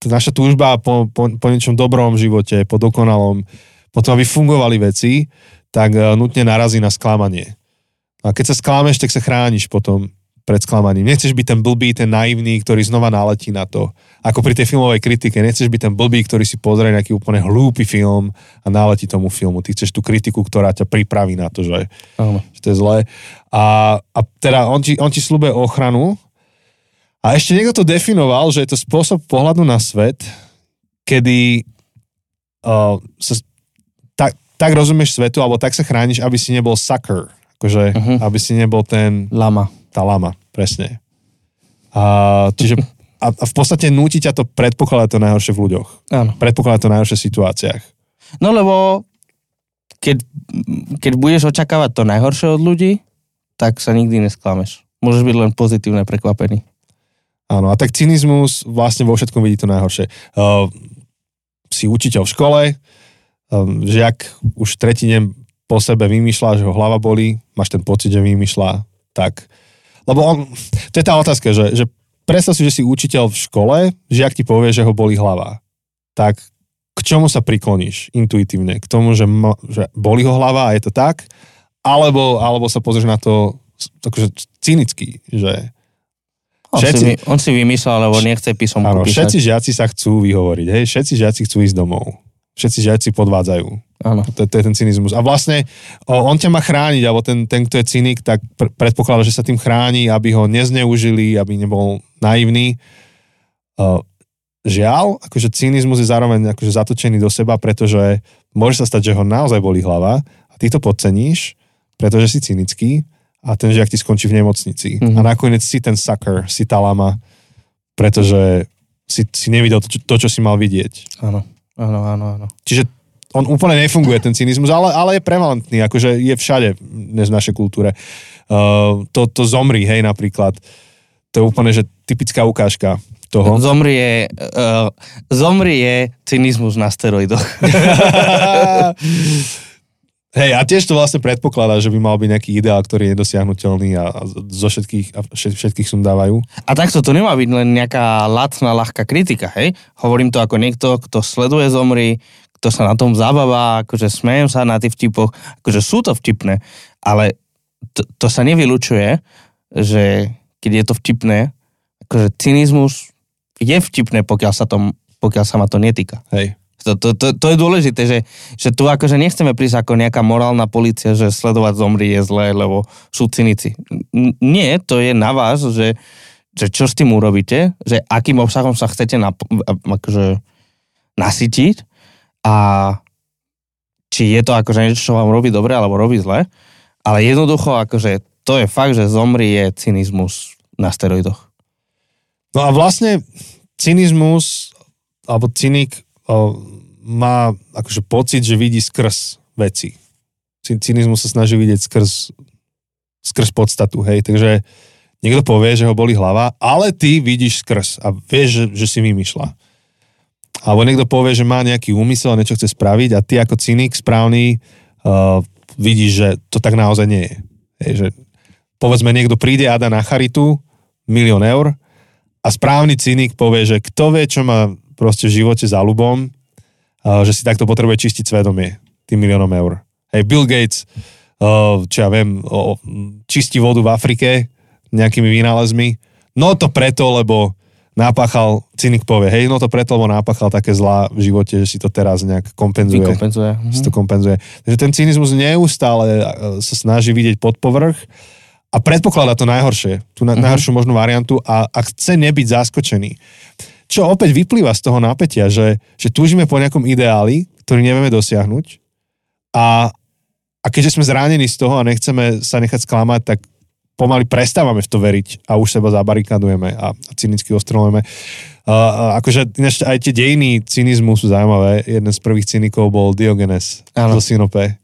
naša túžba po, po, po niečom dobrom živote, po dokonalom, po tom, aby fungovali veci, tak uh, nutne narazí na sklamanie. A keď sa sklameš, tak sa chrániš potom pred sklamaním. Nechceš byť ten blbý, ten naivný, ktorý znova naletí na to. Ako pri tej filmovej kritike, nechceš byť ten blbý, ktorý si pozrie nejaký úplne hlúpy film a naletí tomu filmu. Ty chceš tú kritiku, ktorá ťa pripraví na to, že, že to je zlé. A, a teda on ti, on ti slúbe ochranu a ešte niekto to definoval, že je to spôsob pohľadu na svet, kedy uh, sa, tak, tak rozumieš svetu, alebo tak sa chrániš, aby si nebol sucker. Akože, uh-huh. aby si nebol ten... Lama tá lama, presne. A, čiže a, a v podstate núti ťa to predpokladať to najhoršie v ľuďoch. Áno. Predpokladať to najhoršie v situáciách. No lebo keď, keď budeš očakávať to najhoršie od ľudí, tak sa nikdy nesklameš. Môžeš byť len pozitívne prekvapený. Áno, a tak cynizmus vlastne vo všetkom vidí to najhoršie. Uh, si učiteľ v škole, um, žiak už tretí deň po sebe vymýšľa, že ho hlava bolí, máš ten pocit, že vymýšľa, tak lebo on, to je tá otázka, že, že predstav si, že si učiteľ v škole, žiak ti povie, že ho bolí hlava. Tak k čomu sa prikloníš intuitívne? K tomu, že, ma, že bolí ho hlava a je to tak? Alebo, alebo sa pozrieš na to takže cynicky, že on, všetci, si, on si vymyslel, lebo nechce písomku áno, písať. Všetci žiaci sa chcú vyhovoriť, hej? všetci žiaci chcú ísť domov. Všetci žiaci podvádzajú. Áno. To, to je ten cynizmus. A vlastne on ťa má chrániť, alebo ten, ten kto je cynik, tak pr- predpokladá, že sa tým chráni, aby ho nezneužili, aby nebol naivný. Uh, žiaľ, akože cynizmus je zároveň akože zatočený do seba, pretože môže sa stať, že ho naozaj boli hlava a ty to podceníš, pretože si cynický a ten žiak ti skončí v nemocnici. Mm-hmm. A nakoniec si ten sucker, si tá lama, pretože si, si nevidel to, čo, to, čo si mal vidieť. Áno, áno, áno, áno. Čiže on úplne nefunguje, ten cynizmus, ale, ale je prevalentný, akože je všade dnes v našej kultúre. Uh, to, to zomri, hej, napríklad. To je úplne, že typická ukážka toho. Zomri je, uh, zomri je cynizmus na steroidoch. Hej, a tiež to vlastne predpokladá, že by mal byť nejaký ideál, ktorý je dosiahnutelný a, a zo všetkých, a všetkých som dávajú. A takto to nemá byť len nejaká lacná, ľahká kritika, hej? Hovorím to ako niekto, kto sleduje zomri, kto sa na tom zabáva, akože smejem sa na tých vtipoch, akože sú to vtipné, ale to, to sa nevylučuje, že keď je to vtipné, akože cynizmus je vtipné, pokiaľ sa, tom, pokiaľ sa ma to netýka. Hej. To, to, to, to je dôležité, že, že tu akože nechceme prísť ako nejaká morálna policia, že sledovať zomri je zlé, lebo sú cynici. Nie, to je na vás, že, že čo s tým urobíte, že akým obsahom sa chcete nap- akože nasytiť a či je to akože niečo, čo vám robí dobre alebo robí zle, ale jednoducho akože to je fakt, že zomri je cynizmus na steroidoch. No a vlastne cynizmus alebo cynik o, má akože pocit, že vidí skrz veci. Cynizmus sa snaží vidieť skrz, skrz podstatu, hej, takže niekto povie, že ho boli hlava, ale ty vidíš skrz a vieš, že, že si vymýšľa alebo niekto povie, že má nejaký úmysel a niečo chce spraviť a ty ako cynik správny uh, vidíš, že to tak naozaj nie je. Hej, že povedzme, niekto príde a dá na charitu milión eur a správny cynik povie, že kto vie, čo má proste v živote za ľubom, uh, že si takto potrebuje čistiť svedomie tým miliónom eur. Hej, Bill Gates, uh, čo ja viem, čistí vodu v Afrike nejakými vynálezmi. No to preto, lebo napáchal, cynik povie, hej, no to preto, lebo napáchal také zlá v živote, že si to teraz nejak kompenzuje. Vykompenzuje. Si to kompenzuje. Takže ten cynizmus neustále e, sa snaží vidieť pod povrch a predpokladá to najhoršie, tú na, Mhm. najhoršiu možnú variantu a, a chce nebyť zaskočený. Čo opäť vyplýva z toho napätia, že, že túžime po nejakom ideáli, ktorý nevieme dosiahnuť a, a keďže sme zranení z toho a nechceme sa nechať sklamať, tak pomaly prestávame v to veriť a už seba zabarikadujeme a, a cynicky ostrelujeme. Uh, akože ináč aj tie dejiny cynizmu sú zaujímavé. Jeden z prvých cynikov bol Diogenes Áno. zo Sinope.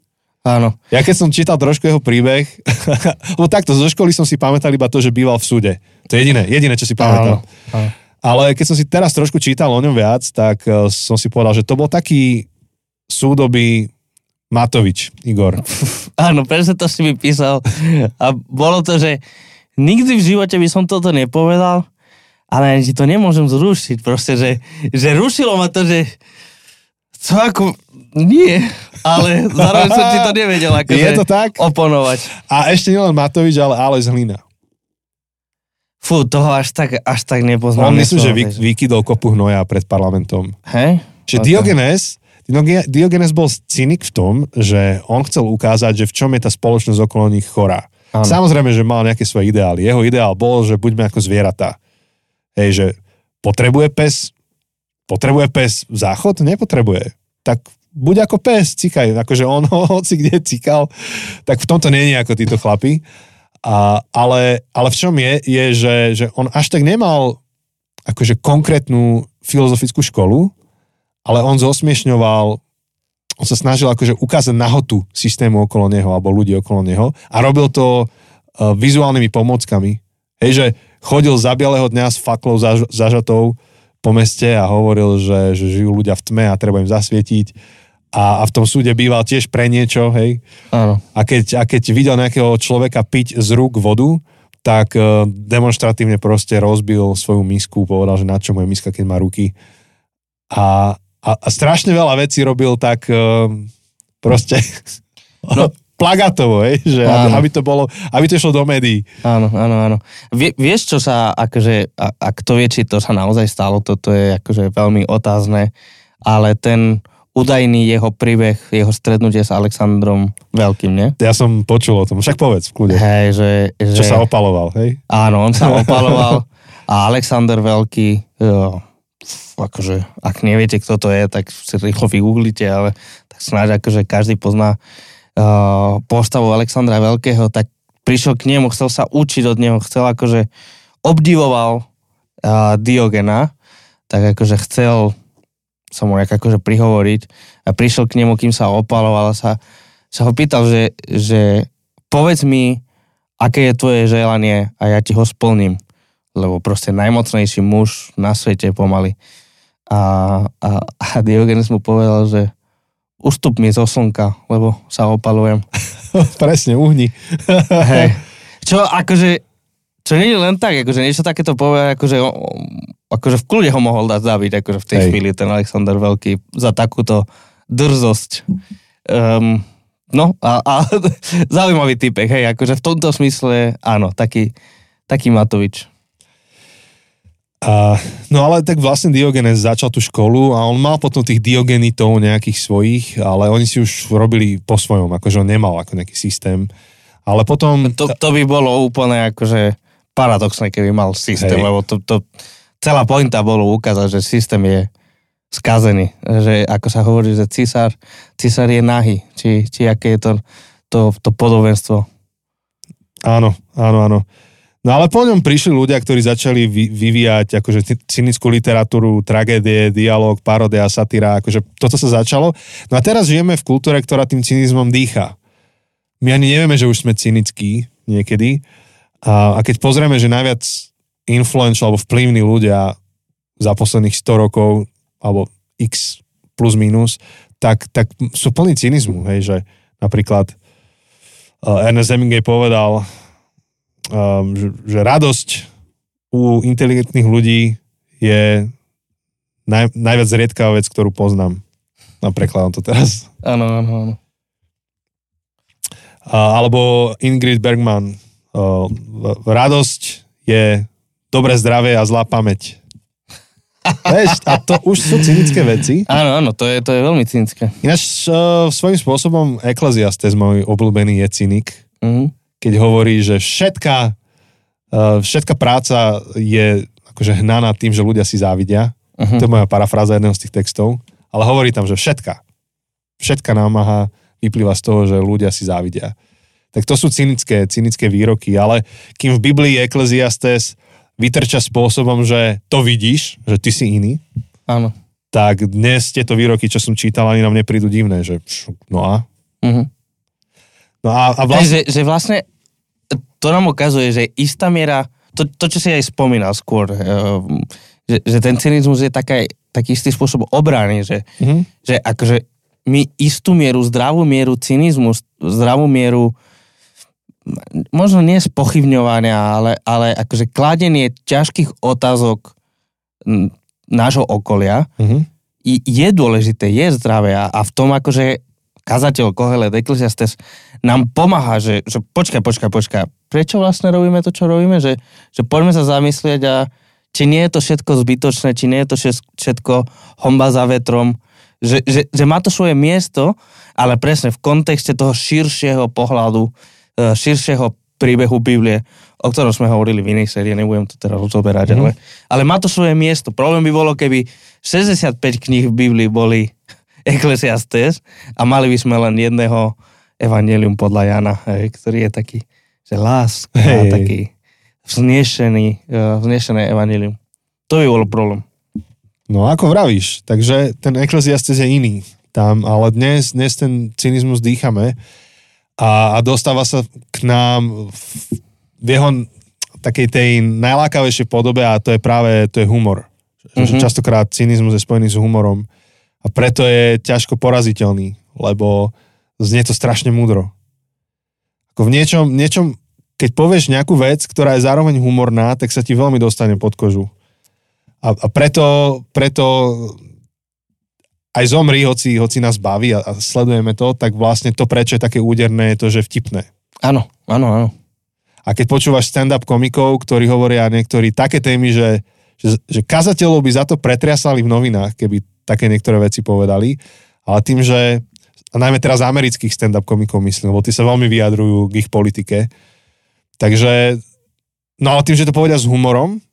Áno. Ja keď som čítal trošku jeho príbeh, lebo takto, zo školy som si pamätal iba to, že býval v súde. To je jediné, jediné, čo si pamätal. Áno. áno. Ale keď som si teraz trošku čítal o ňom viac, tak eh, som si povedal, že to bol taký súdobý Matovič, Igor. Áno, presne to si mi písal. A bolo to, že nikdy v živote by som toto nepovedal, ale ani to nemôžem zrušiť. Proste, že, že rušilo ma to, že to ako... Nie, ale zároveň som ti to nevedel akože Je to tak? oponovať. A ešte nielen Matovič, ale Alois Hlina. Fú, toho až tak, až tak nepoznám. On myslím, že vy, vykydol kopu hnoja pred parlamentom. Hej? Čiže Ok. Diogenes, Dioge- Diogenes bol cynik v tom, že on chcel ukázať, že v čom je tá spoločnosť okolo nich chorá. Áno. Samozrejme, že mal nejaké svoje ideály. Jeho ideál bol, že buďme ako zvieratá. Hej, že potrebuje pes, potrebuje pes záchod? Nepotrebuje. Tak buď ako pes, cikaj. Akože on hoci kde cikal, tak v tomto nie je ako títo chlapi. A, ale, ale v čom je, je, že, že on až tak nemal akože konkrétnu filozofickú školu, ale on zosmiešňoval, on sa snažil akože ukázať nahotu systému okolo neho, alebo ľudí okolo neho a robil to uh, vizuálnymi pomockami. Hej, že chodil za bieleho dňa s faklou zaž, zažatou po meste a hovoril, že, že žijú ľudia v tme a treba im zasvietiť. A, a v tom súde býval tiež pre niečo, hej. Áno. A keď, a keď videl nejakého človeka piť z rúk vodu, tak uh, demonstratívne proste rozbil svoju misku, povedal, že na čo moje miska, keď má ruky. A, a, a strašne veľa vecí robil tak uh, proste no. plagatovo, hej, že aby, Áno. aby, to bolo, aby to išlo do médií. Áno, áno, áno. Vie, vieš, čo sa, akože, a, a kto vie, či to sa naozaj stalo, toto je akože veľmi otázne, ale ten údajný jeho príbeh, jeho stretnutie s Alexandrom Veľkým, nie? Ja som počul o tom, však povedz v kľude. Hej, že... že Čo sa opaloval, hej? Áno, on sa opaloval a Alexander Veľký, jo, akože, ak neviete, kto to je, tak si rýchlo vygooglite, ale tak snáď akože každý pozná uh, postavu Alexandra Veľkého, tak prišiel k nemu, chcel sa učiť od neho, chcel akože obdivoval uh, Diogena, tak akože chcel sa mu nejak akože prihovoriť a prišiel k nemu, kým sa opaloval, sa, sa ho pýtal, že, že povedz mi, aké je tvoje želanie a ja ti ho splním. Lebo proste najmocnejší muž na svete pomaly. A, a, a Diogenes mu povedal, že ustup mi zo slnka, lebo sa opalujem. Presne, uhni. Hej. Čo akože, čo nie je len tak, akože niečo takéto povedať, akože, akože v kľude ho mohol dať zabiť, akože v tej Hej. chvíli ten Alexander Veľký za takúto drzosť. Um, no a, a zaujímavý typek, hej, akože v tomto smysle áno, taký, taký Matovič. A, no ale tak vlastne Diogenes začal tú školu a on mal potom tých diogenitov nejakých svojich, ale oni si už robili po svojom, akože on nemal ako nejaký systém. Ale potom... To, to by bolo úplne akože paradoxné, keby mal systém, Hej. lebo to, to, celá pointa bolo ukázať, že systém je skazený. Že ako sa hovorí, že císar, císar je nahý. Či, či aké je to, to, to podobenstvo. Áno, áno, áno. No ale po ňom prišli ľudia, ktorí začali vy, vyvíjať akože cynickú literatúru, tragédie, dialog, paródia, satíra, akože toto sa začalo. No a teraz žijeme v kultúre, ktorá tým cynizmom dýcha. My ani nevieme, že už sme cynickí niekedy. A, a keď pozrieme, že najviac influential alebo vplyvní ľudia za posledných 100 rokov alebo x plus minus, tak, tak sú plní cynizmu, hej, že napríklad uh, Ernest Hemingway povedal, že, že radosť u inteligentných ľudí je naj, najviac zriedkavá vec, ktorú poznám. No prekladám to teraz. Áno, áno, áno. Alebo Ingrid Bergman. Uh, radosť je dobré zdravie a zlá pamäť. Vieš, a to už sú cynické veci. Áno, áno, to je, to je veľmi cynické. Ináč uh, svojím spôsobom Ecclesiastes, môj obľúbený, je cynik. Mhm. Keď hovorí, že všetká, uh, všetká práca je akože hnaná tým, že ľudia si závidia. Uh-huh. To je moja parafráza jedného z tých textov. Ale hovorí tam, že všetka. Všetka námaha vyplýva z toho, že ľudia si závidia. Tak to sú cynické, cynické výroky, ale kým v Biblii Ecclesiastes vytrča spôsobom, že to vidíš, že ty si iný, Áno. tak dnes tieto výroky, čo som čítal, ani nám neprídu divné, že no a? Uh-huh. No a, a vlastne... Že, že vlastne to nám ukazuje, že istá miera, to, to čo si aj spomínal skôr, uh, že, že ten cynizmus je taká, taký istý spôsob obrany, že, uh-huh. že akože my istú mieru, zdravú mieru cynizmu, zdravú mieru možno nie spochybňovania, ale, ale akože kladenie ťažkých otázok nášho okolia mm-hmm. je dôležité, je zdravé a, a v tom akože kazateľ Kohelet Ecclesiastes nám pomáha, že, že počkaj, počkaj, počkaj, prečo vlastne robíme to, čo robíme, že, že poďme sa zamyslieť a či nie je to všetko zbytočné, či nie je to všetko homba za vetrom, že, že, že má to svoje miesto, ale presne v kontexte toho širšieho pohľadu, E, širšieho príbehu Biblie, o ktorom sme hovorili v inej sérii, nebudem to teraz rozoberať, mm. ale, ale má to svoje miesto. Problém by bolo, keby 65 kníh v Biblii boli Ecclesiastes a mali by sme len jedného Evangelium podľa Jana, ktorý je taký, že láska, hey. taký vznešený, uh, vznešené Evangelium. To by bol problém. No ako vravíš, takže ten Ecclesiastes je iný tam, ale dnes, dnes ten cynizmus dýchame a, a dostáva sa k nám v, v jeho takej tej najlákavejšej podobe a to je práve to je humor. Mm-hmm. Častokrát cynizmus je spojený s humorom a preto je ťažko poraziteľný, lebo znie to strašne múdro. Ako v niečom, niečom, keď povieš nejakú vec, ktorá je zároveň humorná, tak sa ti veľmi dostane pod kožu. A, a preto, preto aj zomri, hoci, hoci nás baví a, a sledujeme to, tak vlastne to, prečo je také úderné, je to, že vtipné. Áno, áno, áno. A keď počúvaš stand-up komikov, ktorí hovoria niektorí také témy, že, že, že kazateľov by za to pretriasali v novinách, keby také niektoré veci povedali, ale tým, že a najmä teraz amerických stand-up komikov myslím, lebo tí sa veľmi vyjadrujú k ich politike. Takže, no ale tým, že to povedia s humorom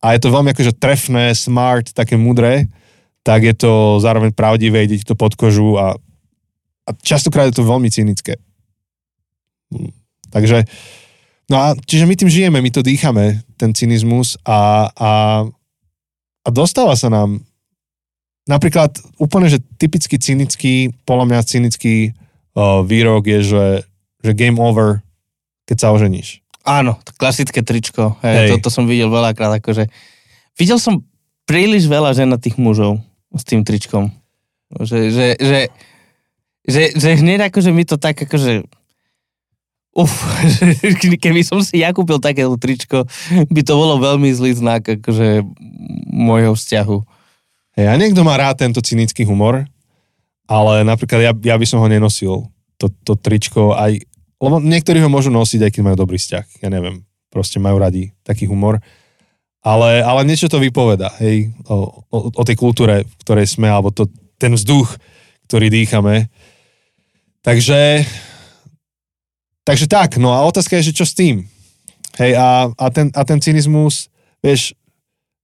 a je to veľmi akože trefné, smart, také mudré, tak je to zároveň pravdivé, ide to pod kožu a, a častokrát je to veľmi cynické. Hm. Takže, no a čiže my tým žijeme, my to dýchame, ten cynizmus a, a, a dostáva sa nám napríklad úplne, že typicky cynický, podľa mňa cynický uh, výrok je, že, že game over, keď sa oženíš. Áno, klasické tričko. Hej, Hej. To, to som videl veľakrát. Akože, videl som príliš veľa ženatých mužov, s tým tričkom. Že, že, že, že, že hneď akože mi to tak akože uf, keby som si ja kúpil takéto tričko, by to bolo veľmi zlý znak akože môjho vzťahu. Hej, a niekto má rád tento cynický humor, ale napríklad ja, ja by som ho nenosil, to, to tričko, aj, lebo niektorí ho môžu nosiť, aj keď majú dobrý vzťah, ja neviem, proste majú radi taký humor ale, ale niečo to vypoveda, hej, o, o, o tej kultúre, v ktorej sme, alebo to, ten vzduch, ktorý dýchame. Takže, takže tak, no a otázka je, že čo s tým? Hej, a, a, ten, a ten cynizmus, vieš,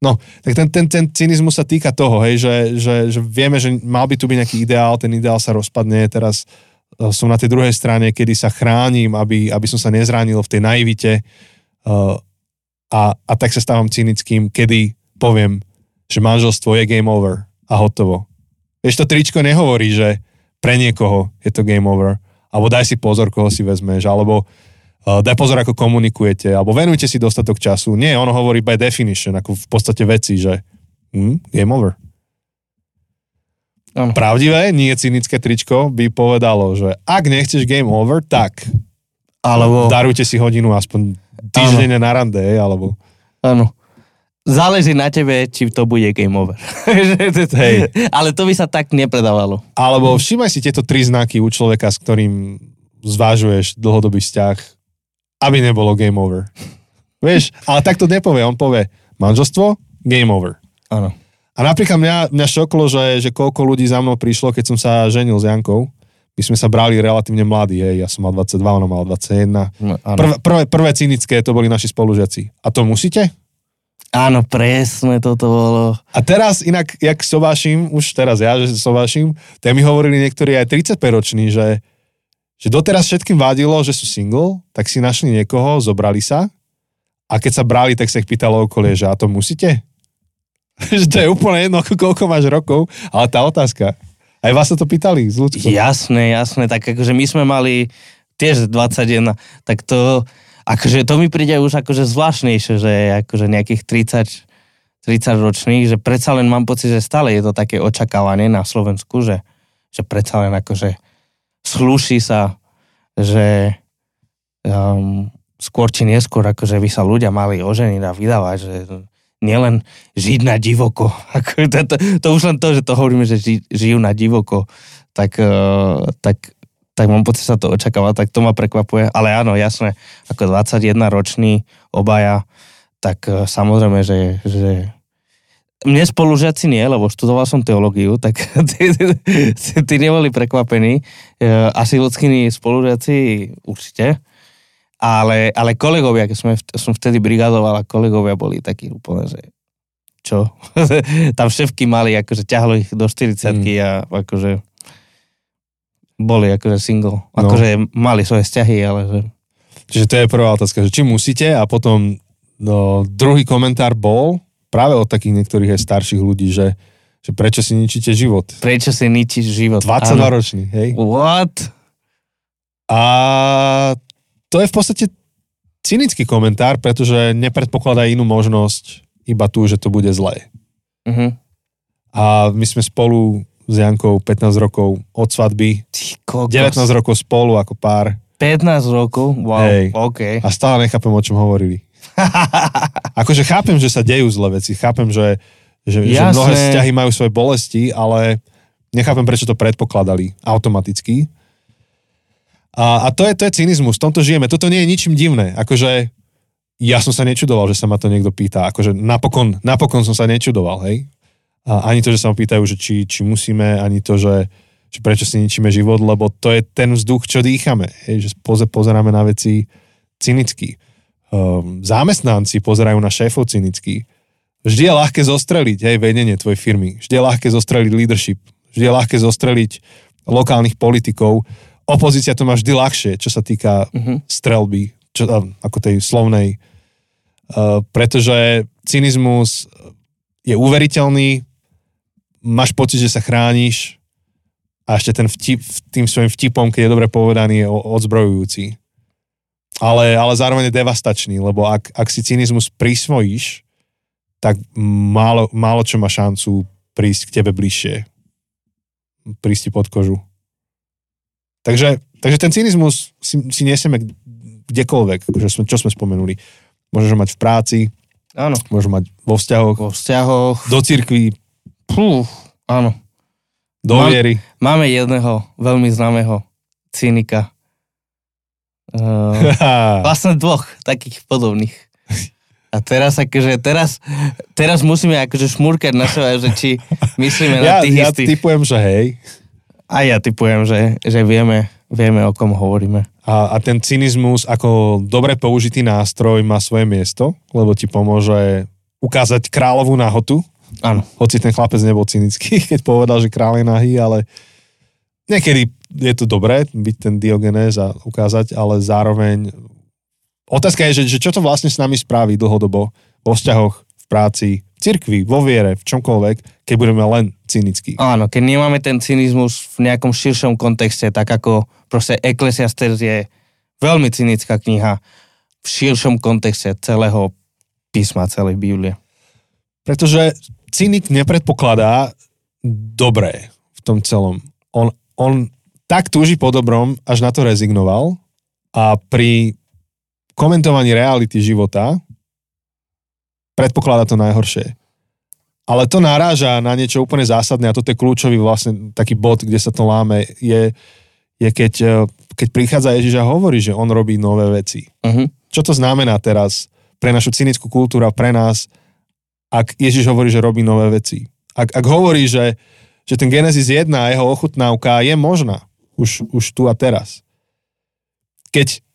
no, tak ten, ten, ten cynizmus sa týka toho, hej, že, že, že vieme, že mal by tu byť nejaký ideál, ten ideál sa rozpadne, teraz e, som na tej druhej strane, kedy sa chránim, aby, aby som sa nezránil v tej naivite, uh, a, a tak sa stávam cynickým, kedy poviem, že manželstvo je game over a hotovo. Vieš, to tričko nehovorí, že pre niekoho je to game over, alebo daj si pozor, koho si vezmeš, alebo daj pozor, ako komunikujete, alebo venujte si dostatok času. Nie, ono hovorí by definition, ako v podstate veci, že hm, game over. Ano. Pravdivé, nie cynické tričko by povedalo, že ak nechceš game over, tak alebo darujte si hodinu aspoň týždeň na rande, alebo... Áno. Záleží na tebe, či to bude game over. Hej. Ale to by sa tak nepredávalo. Alebo všimaj si tieto tri znaky u človeka, s ktorým zvážuješ dlhodobý vzťah, aby nebolo game over. Vieš, ale tak to nepovie. On povie manželstvo, game over. Áno. A napríklad mňa, mňa šoklo, že, že koľko ľudí za mnou prišlo, keď som sa ženil s Jankou. My sme sa brali relatívne mladí, hej, ja som mal 22, ona mal 21. No, áno. Prvé, prvé, cynické to boli naši spolužiaci. A to musíte? áno, presne toto bolo. A teraz inak, jak sovášim, už teraz ja, že sovášim, tak mi hovorili niektorí aj 35-roční, že, že doteraz všetkým vadilo, že sú single, tak si našli niekoho, zobrali sa a keď sa brali, tak sa ich pýtalo okolie, že a to musíte? že to je úplne jedno, koľko máš rokov, ale tá otázka. Aj vás sa to pýtali z ľudského. Jasné, jasné, tak akože my sme mali tiež 21, tak to, akože to mi príde už akože zvláštnejšie, že akože nejakých 30, 30 ročných, že predsa len mám pocit, že stále je to také očakávanie na Slovensku, že, že predsa len akože slúši sa, že um, skôr či neskôr akože by sa ľudia mali oženiť a vydávať, že nielen žiť na divoko. To, to, to už len to, že to hovoríme, že ži, žijú na divoko, tak, uh, tak, tak mám pocit, sa to očakáva, tak to ma prekvapuje. Ale áno, jasné, ako 21 ročný obaja, tak uh, samozrejme, že, že mne spolužiaci nie, lebo študoval som teológiu, tak tí, tí, tí neboli prekvapení. Uh, asi ľudskými spolužiaci určite. Ale, ale kolegovia, keď sme, som vtedy brigadoval a kolegovia boli takí úplne, že čo? Tam šéfky mali, akože ťahlo ich do 40 mm. a akože boli akože single. Akože no. mali svoje vzťahy, ale že... Čiže to je prvá otázka, že či musíte a potom no, druhý komentár bol práve od takých niektorých aj starších ľudí, že, že prečo si ničíte život. Prečo si ničíš život? 22 ročný, hej? What? A to je v podstate cynický komentár, pretože nepredpokladá inú možnosť, iba tu, že to bude zlé. Uh-huh. A my sme spolu s Jankou 15 rokov od svadby, 19 rokov spolu ako pár. 15 rokov? Wow, Hej. OK. A stále nechápem, o čom hovorili. akože chápem, že sa dejú zlé veci, chápem, že, že, že mnohé vzťahy majú svoje bolesti, ale nechápem, prečo to predpokladali automaticky. A, a to, je, to je cynizmus, v tomto žijeme. Toto nie je ničím divné. Akože ja som sa nečudoval, že sa ma to niekto pýta. Akože napokon, napokon som sa nečudoval, hej. A ani to, že sa ma pýtajú, že či, či musíme, ani to, že, že prečo si ničíme život, lebo to je ten vzduch, čo dýchame. Hej, že poze, pozeráme na veci cynicky. Um, zamestnanci pozerajú na šéfov cynicky. Vždy je ľahké zostreliť hej, vedenie tvojej firmy. Vždy je ľahké zostreliť leadership. Vždy je ľahké zostreliť lokálnych politikov opozícia to má vždy ľahšie, čo sa týka uh-huh. strelby, čo, ako tej slovnej, uh, pretože cynizmus je uveriteľný, máš pocit, že sa chrániš a ešte ten vtip, tým svojim vtipom, keď je dobre povedaný, je odzbrojujúci. Ale, ale zároveň je devastačný, lebo ak, ak si cynizmus prisvojíš, tak málo, málo čo má šancu prísť k tebe bližšie. Prísť ti pod kožu. Takže, takže ten cynizmus si, si nesieme kdekoľvek, akože sme, čo sme spomenuli. Môžeš ho mať v práci, áno. môžeš mať vo vzťahoch, vo vzťahoch, do cirkvi, Pú, áno. Do Mám, viery. Máme jedného veľmi známeho cynika. Uh, vlastne dvoch takých podobných. A teraz akože, teraz, teraz musíme akože šmúrkať na seba, že či myslíme ja, na tých ja istých. Ja typujem, že hej. A ja typujem, že, že vieme, vieme, o kom hovoríme. A, a ten cynizmus ako dobre použitý nástroj má svoje miesto, lebo ti pomôže ukázať kráľovú nahotu. Áno. Hoci ten chlapec nebol cynický, keď povedal, že kráľ je nahý, ale niekedy je to dobré byť ten Diogenes a ukázať, ale zároveň otázka je, že, že čo to vlastne s nami spraví dlhodobo vo vzťahoch, v práci, cirkvi, vo viere, v čomkoľvek, keď budeme len cynickí. Áno, keď nemáme ten cynizmus v nejakom širšom kontexte, tak ako proste Ecclesiastes je veľmi cynická kniha v širšom kontexte celého písma, celej Biblie. Pretože cynik nepredpokladá dobré v tom celom. On, on tak túži po dobrom, až na to rezignoval a pri komentovaní reality života predpokladá to najhoršie. Ale to naráža na niečo úplne zásadné a toto je kľúčový vlastne taký bod, kde sa to láme, je, je keď, e, keď prichádza Ježiš a hovorí, že on robí nové veci. Uh-huh. Čo to znamená teraz pre našu cynickú kultúru a pre nás, ak Ježiš hovorí, že robí nové veci? Ak, ak hovorí, že, že ten Genesis 1 a jeho ochutnávka je možná, už, už tu a teraz. Keď,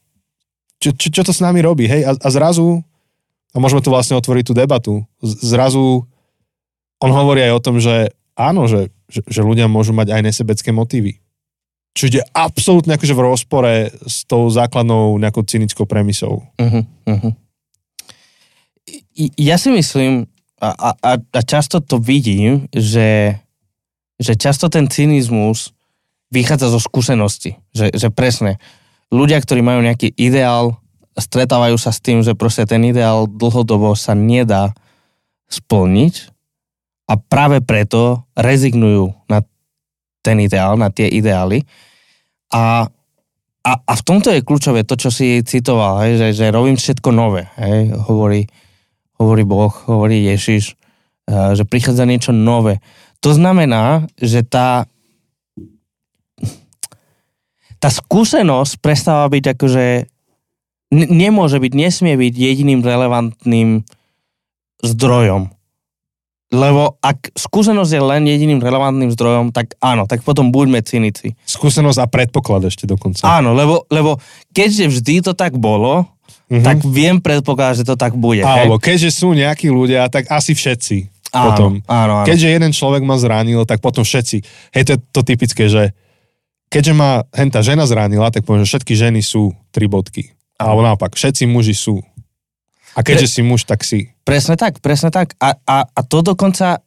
čo, čo, čo to s nami robí, hej, a, a zrazu, a môžeme tu vlastne otvoriť tú debatu, zrazu on hovorí aj o tom, že áno, že, že, že ľudia môžu mať aj nesebecké motívy. Čo ide absolútne akože v rozpore s tou základnou nejakou cynickou premisou. Uh-huh, uh-huh. Ja si myslím, a, a, a často to vidím, že, že často ten cynizmus vychádza zo skúsenosti. Že, že presne, ľudia, ktorí majú nejaký ideál, stretávajú sa s tým, že proste ten ideál dlhodobo sa nedá splniť a práve preto rezignujú na ten ideál, na tie ideály. A, a, a v tomto je kľúčové to, čo si citoval, hej, že, že robím všetko nové, hej, hovorí, hovorí Boh, hovorí Ježiš, eh, že prichádza niečo nové. To znamená, že tá tá skúsenosť prestáva byť akože n- nemôže byť, nesmie byť jediným relevantným zdrojom. Lebo ak skúsenosť je len jediným relevantným zdrojom, tak áno, tak potom buďme cynici. Skúsenosť a predpoklad ešte dokonca. Áno, lebo, lebo keďže vždy to tak bolo, mm-hmm. tak viem predpokladať, že to tak bude. Alebo hej? keďže sú nejakí ľudia, tak asi všetci. Áno, potom. Áno, áno. Keďže jeden človek ma zranil, tak potom všetci. Hej, to je to typické, že keďže ma henta žena zranila, tak poviem, že všetky ženy sú tri bodky. Alebo naopak, všetci muži sú. A keďže Pre... si muž, tak si. Presne tak, presne tak. A, a, a to dokonca...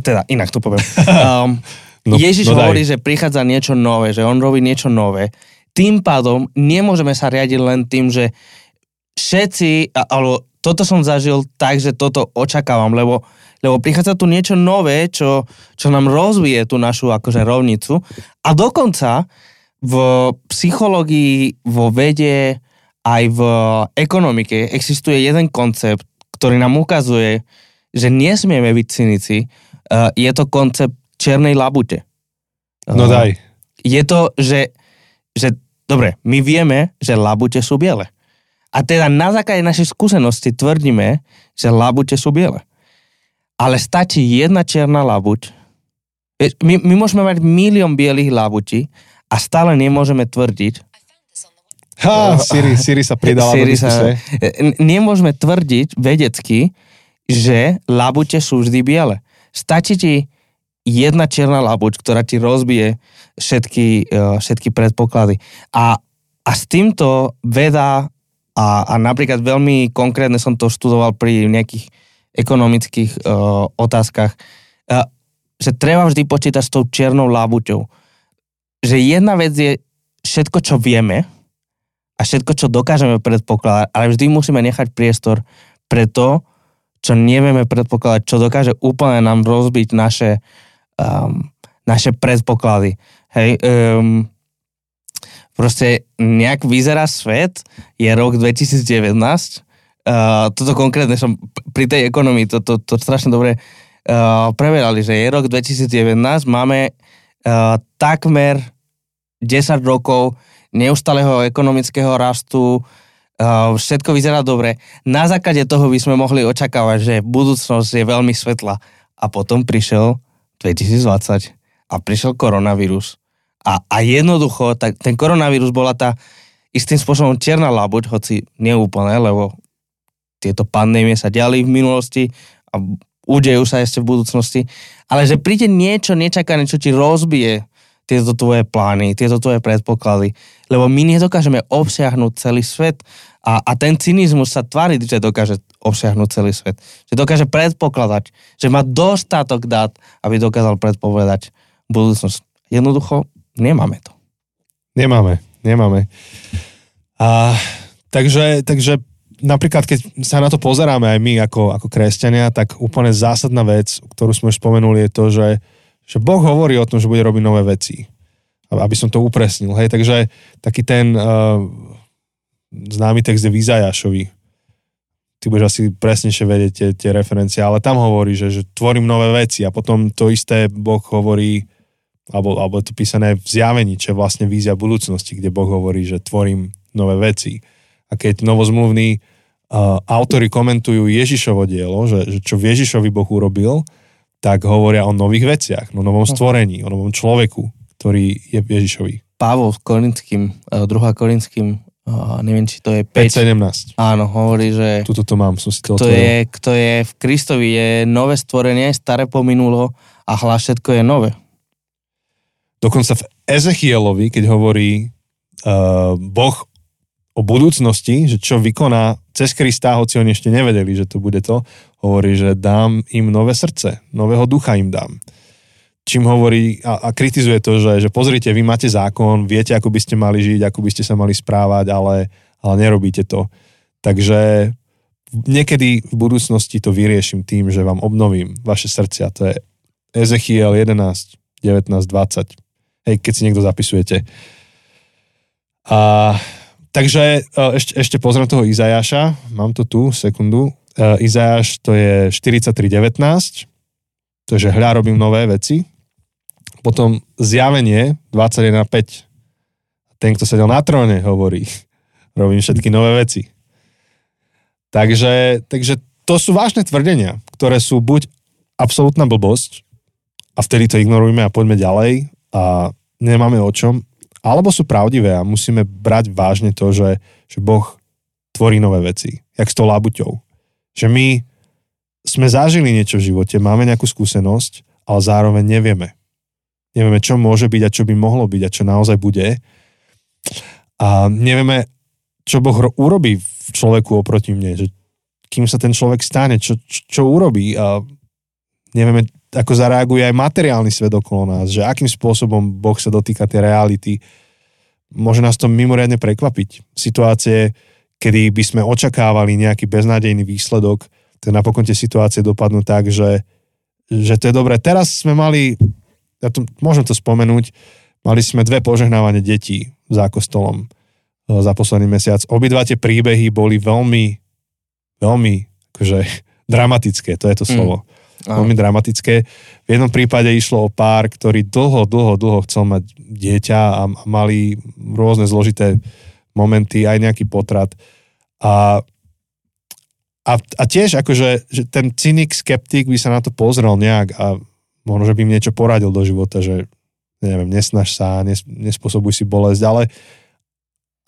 Teda, inak to poviem. Um, no, Ježiš no hovorí, že prichádza niečo nové, že on robí niečo nové. Tým pádom nemôžeme sa riadiť len tým, že všetci, alebo toto som zažil tak, že toto očakávam, lebo lebo prichádza tu niečo nové, čo, čo nám rozvíje tú našu akože rovnicu a dokonca v psychológii, vo vede, aj v ekonomike existuje jeden koncept, ktorý nám ukazuje, že nesmieme byť cynici. Uh, je to koncept černej labute. No daj. Je to, že, že dobre, my vieme, že labute sú biele. A teda na základe našej skúsenosti tvrdíme, že labute sú biele ale stačí jedna čierna labuť. My, my môžeme mať milión bielých labutí a stále nemôžeme tvrdiť, Ha, Siri, Siri sa pridala Siri do sa, Nemôžeme tvrdiť vedecky, že labute sú vždy biele. Stačí ti jedna čierna labuť, ktorá ti rozbije všetky, e, všetky predpoklady. A, a s týmto veda a, a napríklad veľmi konkrétne som to študoval pri nejakých ekonomických uh, otázkach, uh, že treba vždy počítať s tou čiernou lábuťou. Že jedna vec je všetko, čo vieme a všetko, čo dokážeme predpokladať, ale vždy musíme nechať priestor pre to, čo nevieme predpokladať, čo dokáže úplne nám rozbiť naše, um, naše predpoklady. Hej, um, proste nejak vyzerá svet, je rok 2019 Uh, toto konkrétne som pri tej ekonomii to, to, to strašne dobre uh, preverali, že je rok 2019, máme uh, takmer 10 rokov neustáleho ekonomického rastu, uh, všetko vyzerá dobre. Na základe toho by sme mohli očakávať, že budúcnosť je veľmi svetla. A potom prišiel 2020 a prišiel koronavírus. A, a jednoducho, tak ten koronavírus bola tá istým spôsobom čierna labuť, hoci neúplne, lebo tieto pandémie sa diali v minulosti a udejú sa ešte v budúcnosti, ale že príde niečo nečakané, čo ti rozbije tieto tvoje plány, tieto tvoje predpoklady, lebo my nedokážeme obsiahnuť celý svet a, a ten cynizmus sa tvári, že dokáže obsiahnuť celý svet. Že dokáže predpokladať, že má dostatok dát, aby dokázal predpovedať budúcnosť. Jednoducho nemáme to. Nemáme, nemáme. A, takže, takže napríklad, keď sa na to pozeráme aj my ako, ako kresťania, tak úplne zásadná vec, ktorú sme už spomenuli, je to, že, že Boh hovorí o tom, že bude robiť nové veci. Aby som to upresnil. Hej, takže taký ten uh, známy text je v Izajašovi. Ty budeš asi presnejšie vedieť tie, tie referencie, ale tam hovorí, že, že tvorím nové veci a potom to isté Boh hovorí, alebo, alebo je to písané v zjavení, čo je vlastne vízia budúcnosti, kde Boh hovorí, že tvorím nové veci. A keď novozmluvný uh, autory komentujú Ježišovo dielo, že, že čo v Ježišovi Boh urobil, tak hovoria o nových veciach, o novom stvorení, o novom človeku, ktorý je Ježišovi. Pavol Korinským, 2. Korinským, uh, neviem, či to je 5.17. 5. Áno, hovorí, že Tuto to mám, som si to kto otvoril. je, kto je v Kristovi, je nové stvorenie, staré pominulo a hľa všetko je nové. Dokonca v Ezechielovi, keď hovorí uh, Boh o budúcnosti, že čo vykoná cez Krista, hoci oni ešte nevedeli, že to bude to, hovorí, že dám im nové srdce, nového ducha im dám. Čím hovorí a, a kritizuje to, že, že pozrite, vy máte zákon, viete, ako by ste mali žiť, ako by ste sa mali správať, ale, ale nerobíte to. Takže niekedy v budúcnosti to vyrieším tým, že vám obnovím vaše srdcia. To je Ezechiel 11, 19, 20. Hej, keď si niekto zapisujete. A, takže e, ešte, ešte pozriem toho Izajaša. Mám to tu, sekundu. Uh, Izajaš to je 43.19. To je, že hľa robím nové veci. Potom zjavenie 21.5. Ten, kto sedel na tróne, hovorí, robím všetky nové veci. Takže, takže to sú vážne tvrdenia, ktoré sú buď absolútna blbosť a vtedy to ignorujeme a poďme ďalej a nemáme o čom, alebo sú pravdivé a musíme brať vážne to, že, že Boh tvorí nové veci, jak s tou labuťou. Že my sme zažili niečo v živote, máme nejakú skúsenosť, ale zároveň nevieme. Nevieme, čo môže byť a čo by mohlo byť a čo naozaj bude. A nevieme, čo Boh ro- urobí v človeku oproti mne, že kým sa ten človek stane, čo, čo urobí a nevieme, ako zareaguje aj materiálny svet okolo nás, že akým spôsobom Boh sa dotýka tej reality. Môže nás to mimoriadne prekvapiť. Situácie, kedy by sme očakávali nejaký beznádejný výsledok, tak napokon tie situácie dopadnú tak, že, že to je dobré. Teraz sme mali, ja to, môžem to spomenúť, mali sme dve požehnávanie detí za kostolom e, za posledný mesiac. Obidva tie príbehy boli veľmi, veľmi akože, dramatické, to je to slovo. Mm veľmi dramatické. V jednom prípade išlo o pár, ktorý dlho, dlho, dlho chcel mať dieťa a mali rôzne zložité momenty, aj nejaký potrat. A, a, a tiež akože že ten cynik, skeptik by sa na to pozrel nejak a možno, že by im niečo poradil do života, že neviem, nesnaž sa, nes, nespôsobuj si bolesť, ale,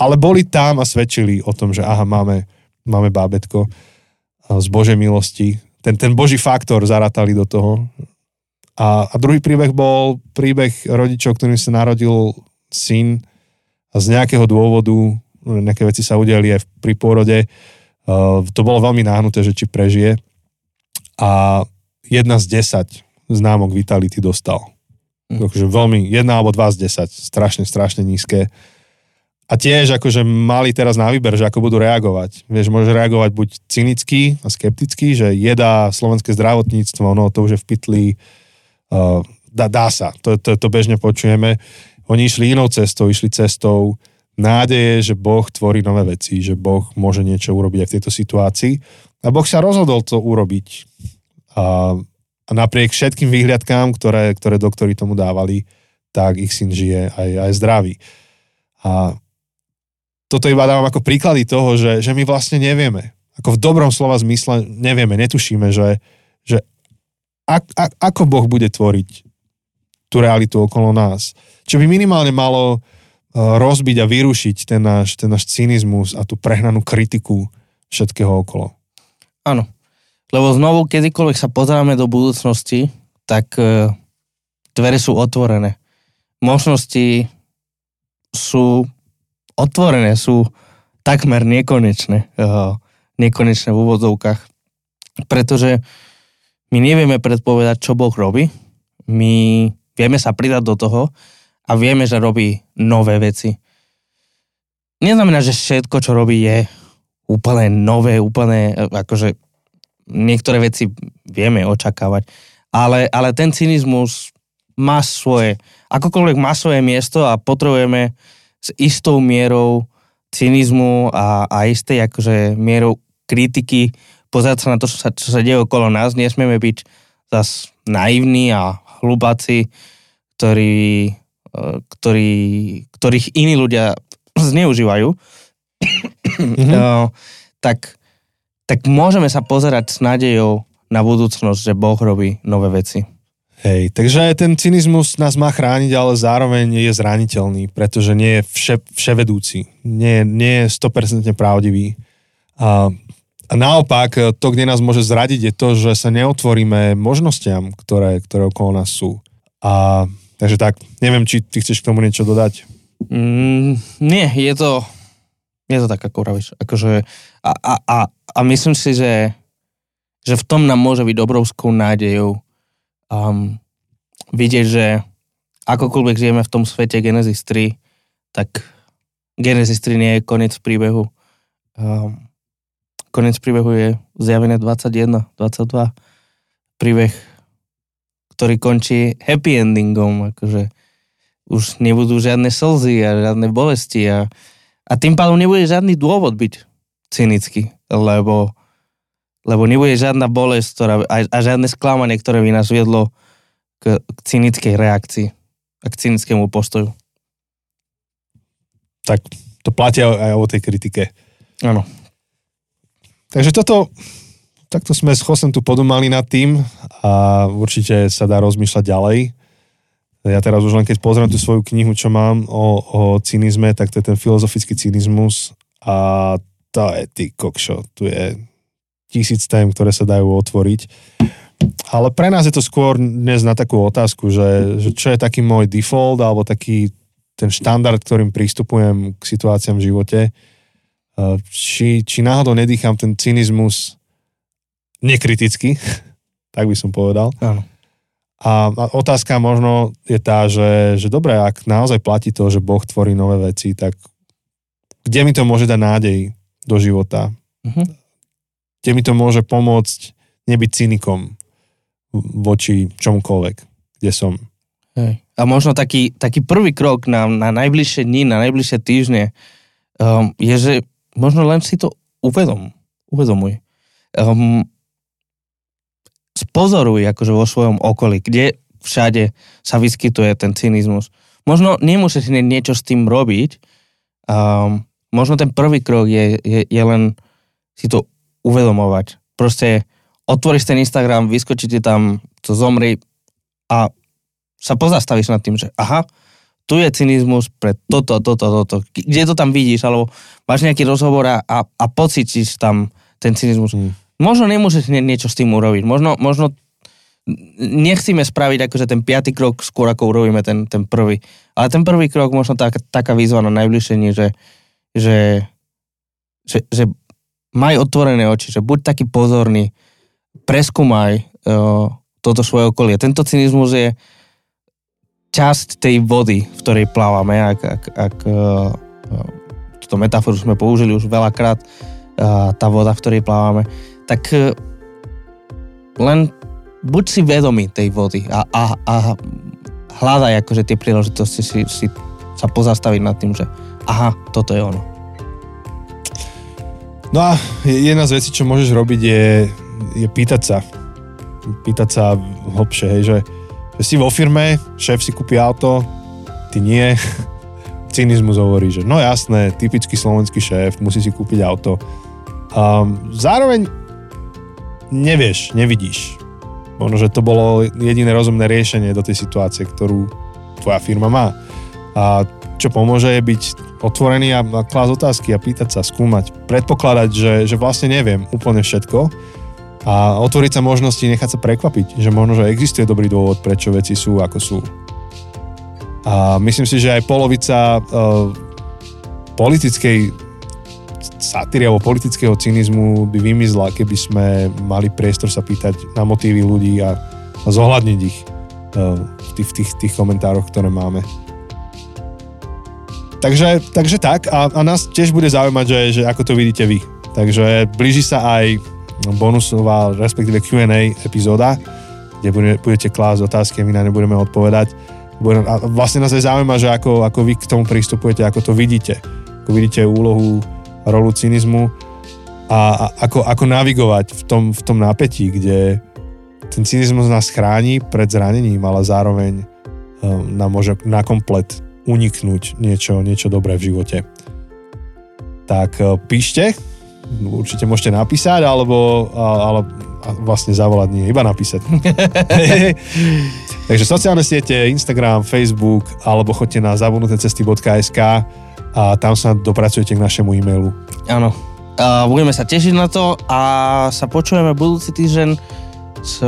ale boli tam a svedčili o tom, že aha, máme, máme bábetko z Božej milosti, ten, ten boží faktor zarátali do toho. A, a druhý príbeh bol príbeh rodičov, ktorým sa narodil syn a z nejakého dôvodu nejaké veci sa udiali aj pri pôrode. Uh, to bolo veľmi náhnuté, že či prežije. A jedna z desať známok Vitality dostal. Mm. Takže veľmi, jedna alebo dva z desať. Strašne, strašne nízke. A tiež akože mali teraz na výber, že ako budú reagovať. Vieš, môže reagovať buď cynicky a skepticky, že jedá slovenské zdravotníctvo, no to už je v pytli, uh, dá, dá sa, to, to, to bežne počujeme. Oni išli inou cestou, išli cestou nádeje, že Boh tvorí nové veci, že Boh môže niečo urobiť aj v tejto situácii. A Boh sa rozhodol to urobiť. A, a napriek všetkým výhľadkám, ktoré, ktoré doktori tomu dávali, tak ich syn žije aj, aj zdravý. A toto iba dávam ako príklady toho, že, že my vlastne nevieme. Ako v dobrom slova zmysle nevieme, netušíme, že, že ak, ak, ako Boh bude tvoriť tú realitu okolo nás. Čo by minimálne malo rozbiť a vyrušiť ten náš, ten náš cynizmus a tú prehnanú kritiku všetkého okolo. Áno. Lebo znovu, kedykoľvek sa pozeráme do budúcnosti, tak e, dvere sú otvorené. Možnosti sú otvorené, sú takmer nekonečné, uh, nekonečné v úvodzovkách. Pretože my nevieme predpovedať, čo Boh robí. My vieme sa pridať do toho a vieme, že robí nové veci. Neznamená, že všetko, čo robí, je úplne nové, úplne, akože niektoré veci vieme očakávať. Ale, ale ten cynizmus má svoje, akokoľvek má svoje miesto a potrebujeme s istou mierou cynizmu a, a istej akože mierou kritiky pozerať sa na to, čo sa, čo sa deje okolo nás. Nesmieme byť zas naivní a hlubáci, ktorí, e, ktorí, ktorých iní ľudia zneužívajú. Mm-hmm. tak, tak môžeme sa pozerať s nádejou na budúcnosť, že Boh robí nové veci. Hej, takže ten cynizmus nás má chrániť, ale zároveň je zraniteľný, pretože nie je vše, vševedúci, nie, nie je 100% pravdivý. A, a naopak, to, kde nás môže zradiť, je to, že sa neotvoríme možnostiam, ktoré, ktoré okolo nás sú. A, takže tak, neviem, či ty chceš k tomu niečo dodať? Mm, nie, je to, je to tak, ako. Akože, a, a, a, a myslím si, že, že v tom nám môže byť obrovskou nádejou um, vidieť, že akokoľvek žijeme v tom svete Genesis 3, tak Genesis 3 nie je koniec príbehu. Um, koniec príbehu je zjavené 21, 22. Príbeh, ktorý končí happy endingom, akože už nebudú žiadne slzy a žiadne bolesti a, a tým pádom nebude žiadny dôvod byť cynický, lebo lebo nebude žiadna bolesť ktorá, a, a žiadne sklamanie, ktoré by nás viedlo k, k cynickej reakcii a k cynickému postoju. Tak to platia aj o tej kritike. Áno. Takže toto, takto sme s Chosem tu podumali nad tým a určite sa dá rozmýšľať ďalej. Ja teraz už len keď pozriem tú svoju knihu, čo mám o, o cynizme, tak to je ten filozofický cynizmus a to je ty kokšo, tu je tisíc tém, ktoré sa dajú otvoriť. Ale pre nás je to skôr dnes na takú otázku, že, že čo je taký môj default alebo taký ten štandard, ktorým prístupujem k situáciám v živote. Či, či náhodou nedýcham ten cynizmus nekriticky, tak by som povedal. Áno. A otázka možno je tá, že, že dobre, ak naozaj platí to, že Boh tvorí nové veci, tak kde mi to môže dať nádej do života? Uh-huh kde mi to môže pomôcť nebyť cynikom voči čomukoľvek, kde som. Hej. A možno taký, taký prvý krok na, na najbližšie dni, na najbližšie týždne um, je, že možno len si to uvedom, uvedomuj. Um, spozoruj akože vo svojom okolí, kde všade sa vyskytuje ten cynizmus. Možno nemusíš niečo s tým robiť, um, možno ten prvý krok je, je, je len si to uvedomovať. Proste otvoríš ten Instagram, vyskočí ti tam, to zomri a sa pozastavíš nad tým, že aha, tu je cynizmus pre toto, toto, toto. Kde to tam vidíš, alebo máš nejaký rozhovor a, a, pocítiš tam ten cynizmus. Mm. Možno nemôžeš nie, niečo s tým urobiť. Možno, možno nechcíme spraviť akože ten piatý krok skôr, ako urobíme ten, ten prvý. Ale ten prvý krok, možno tak, taká výzva na najbližšie že, že, že, že maj otvorené oči, že buď taký pozorný, preskúmaj uh, toto svoje okolie. Tento cynizmus je časť tej vody, v ktorej plávame, ak, ak, ak uh, túto metaforu sme použili už veľakrát, uh, tá voda, v ktorej plávame, tak len buď si vedomý tej vody a, a, a hľadaj akože tie príležitosti si, si sa pozastaviť nad tým, že aha, toto je ono. No a jedna z vecí, čo môžeš robiť je, je pýtať sa. Pýtať sa hlbšie, hej, že, že si vo firme, šéf si kúpi auto, ty nie. Cynizmus hovorí, že no jasné, typický slovenský šéf, musí si kúpiť auto. Um, zároveň nevieš, nevidíš. Možno, že to bolo jediné rozumné riešenie do tej situácie, ktorú tvoja firma má. A čo pomôže je byť otvorený a, klásť otázky a pýtať sa, skúmať, predpokladať, že, že vlastne neviem úplne všetko a otvoriť sa možnosti, nechať sa prekvapiť, že možno, že existuje dobrý dôvod, prečo veci sú, ako sú. A myslím si, že aj polovica uh, politickej satíry alebo politického cynizmu by vymizla, keby sme mali priestor sa pýtať na motívy ľudí a, a zohľadniť ich uh, v tých, v tých, tých komentároch, ktoré máme. Takže, takže tak a, a nás tiež bude zaujímať, že, že ako to vidíte vy. Takže blíži sa aj bonusová, respektíve Q&A epizóda, kde budete klásť otázky my na ne budeme odpovedať. A vlastne nás aj zaujíma, že ako, ako vy k tomu pristupujete, ako to vidíte. Ako vidíte úlohu, rolu cynizmu a, a ako, ako navigovať v tom, v tom napätí, kde ten cynizmus nás chráni pred zranením, ale zároveň um, nám môže na komplet uniknúť niečo, niečo dobré v živote. Tak e, píšte, určite môžete napísať, alebo, ale vlastne zavolať nie, iba napísať. Takže sociálne siete, Instagram, Facebook, alebo choďte na zabudnutecesty.sk a tam sa dopracujete k našemu e-mailu. Áno. A budeme sa tešiť na to a sa počujeme budúci týždeň s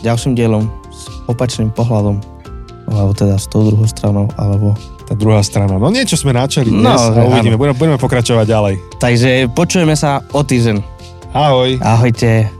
ďalším dielom, s opačným pohľadom, alebo teda s tou druhou stranou, alebo tá druhá strana. No niečo sme načali dnes no, a uvidíme, budeme, budeme pokračovať ďalej. Takže počujeme sa o týždeň. Ahoj. Ahojte.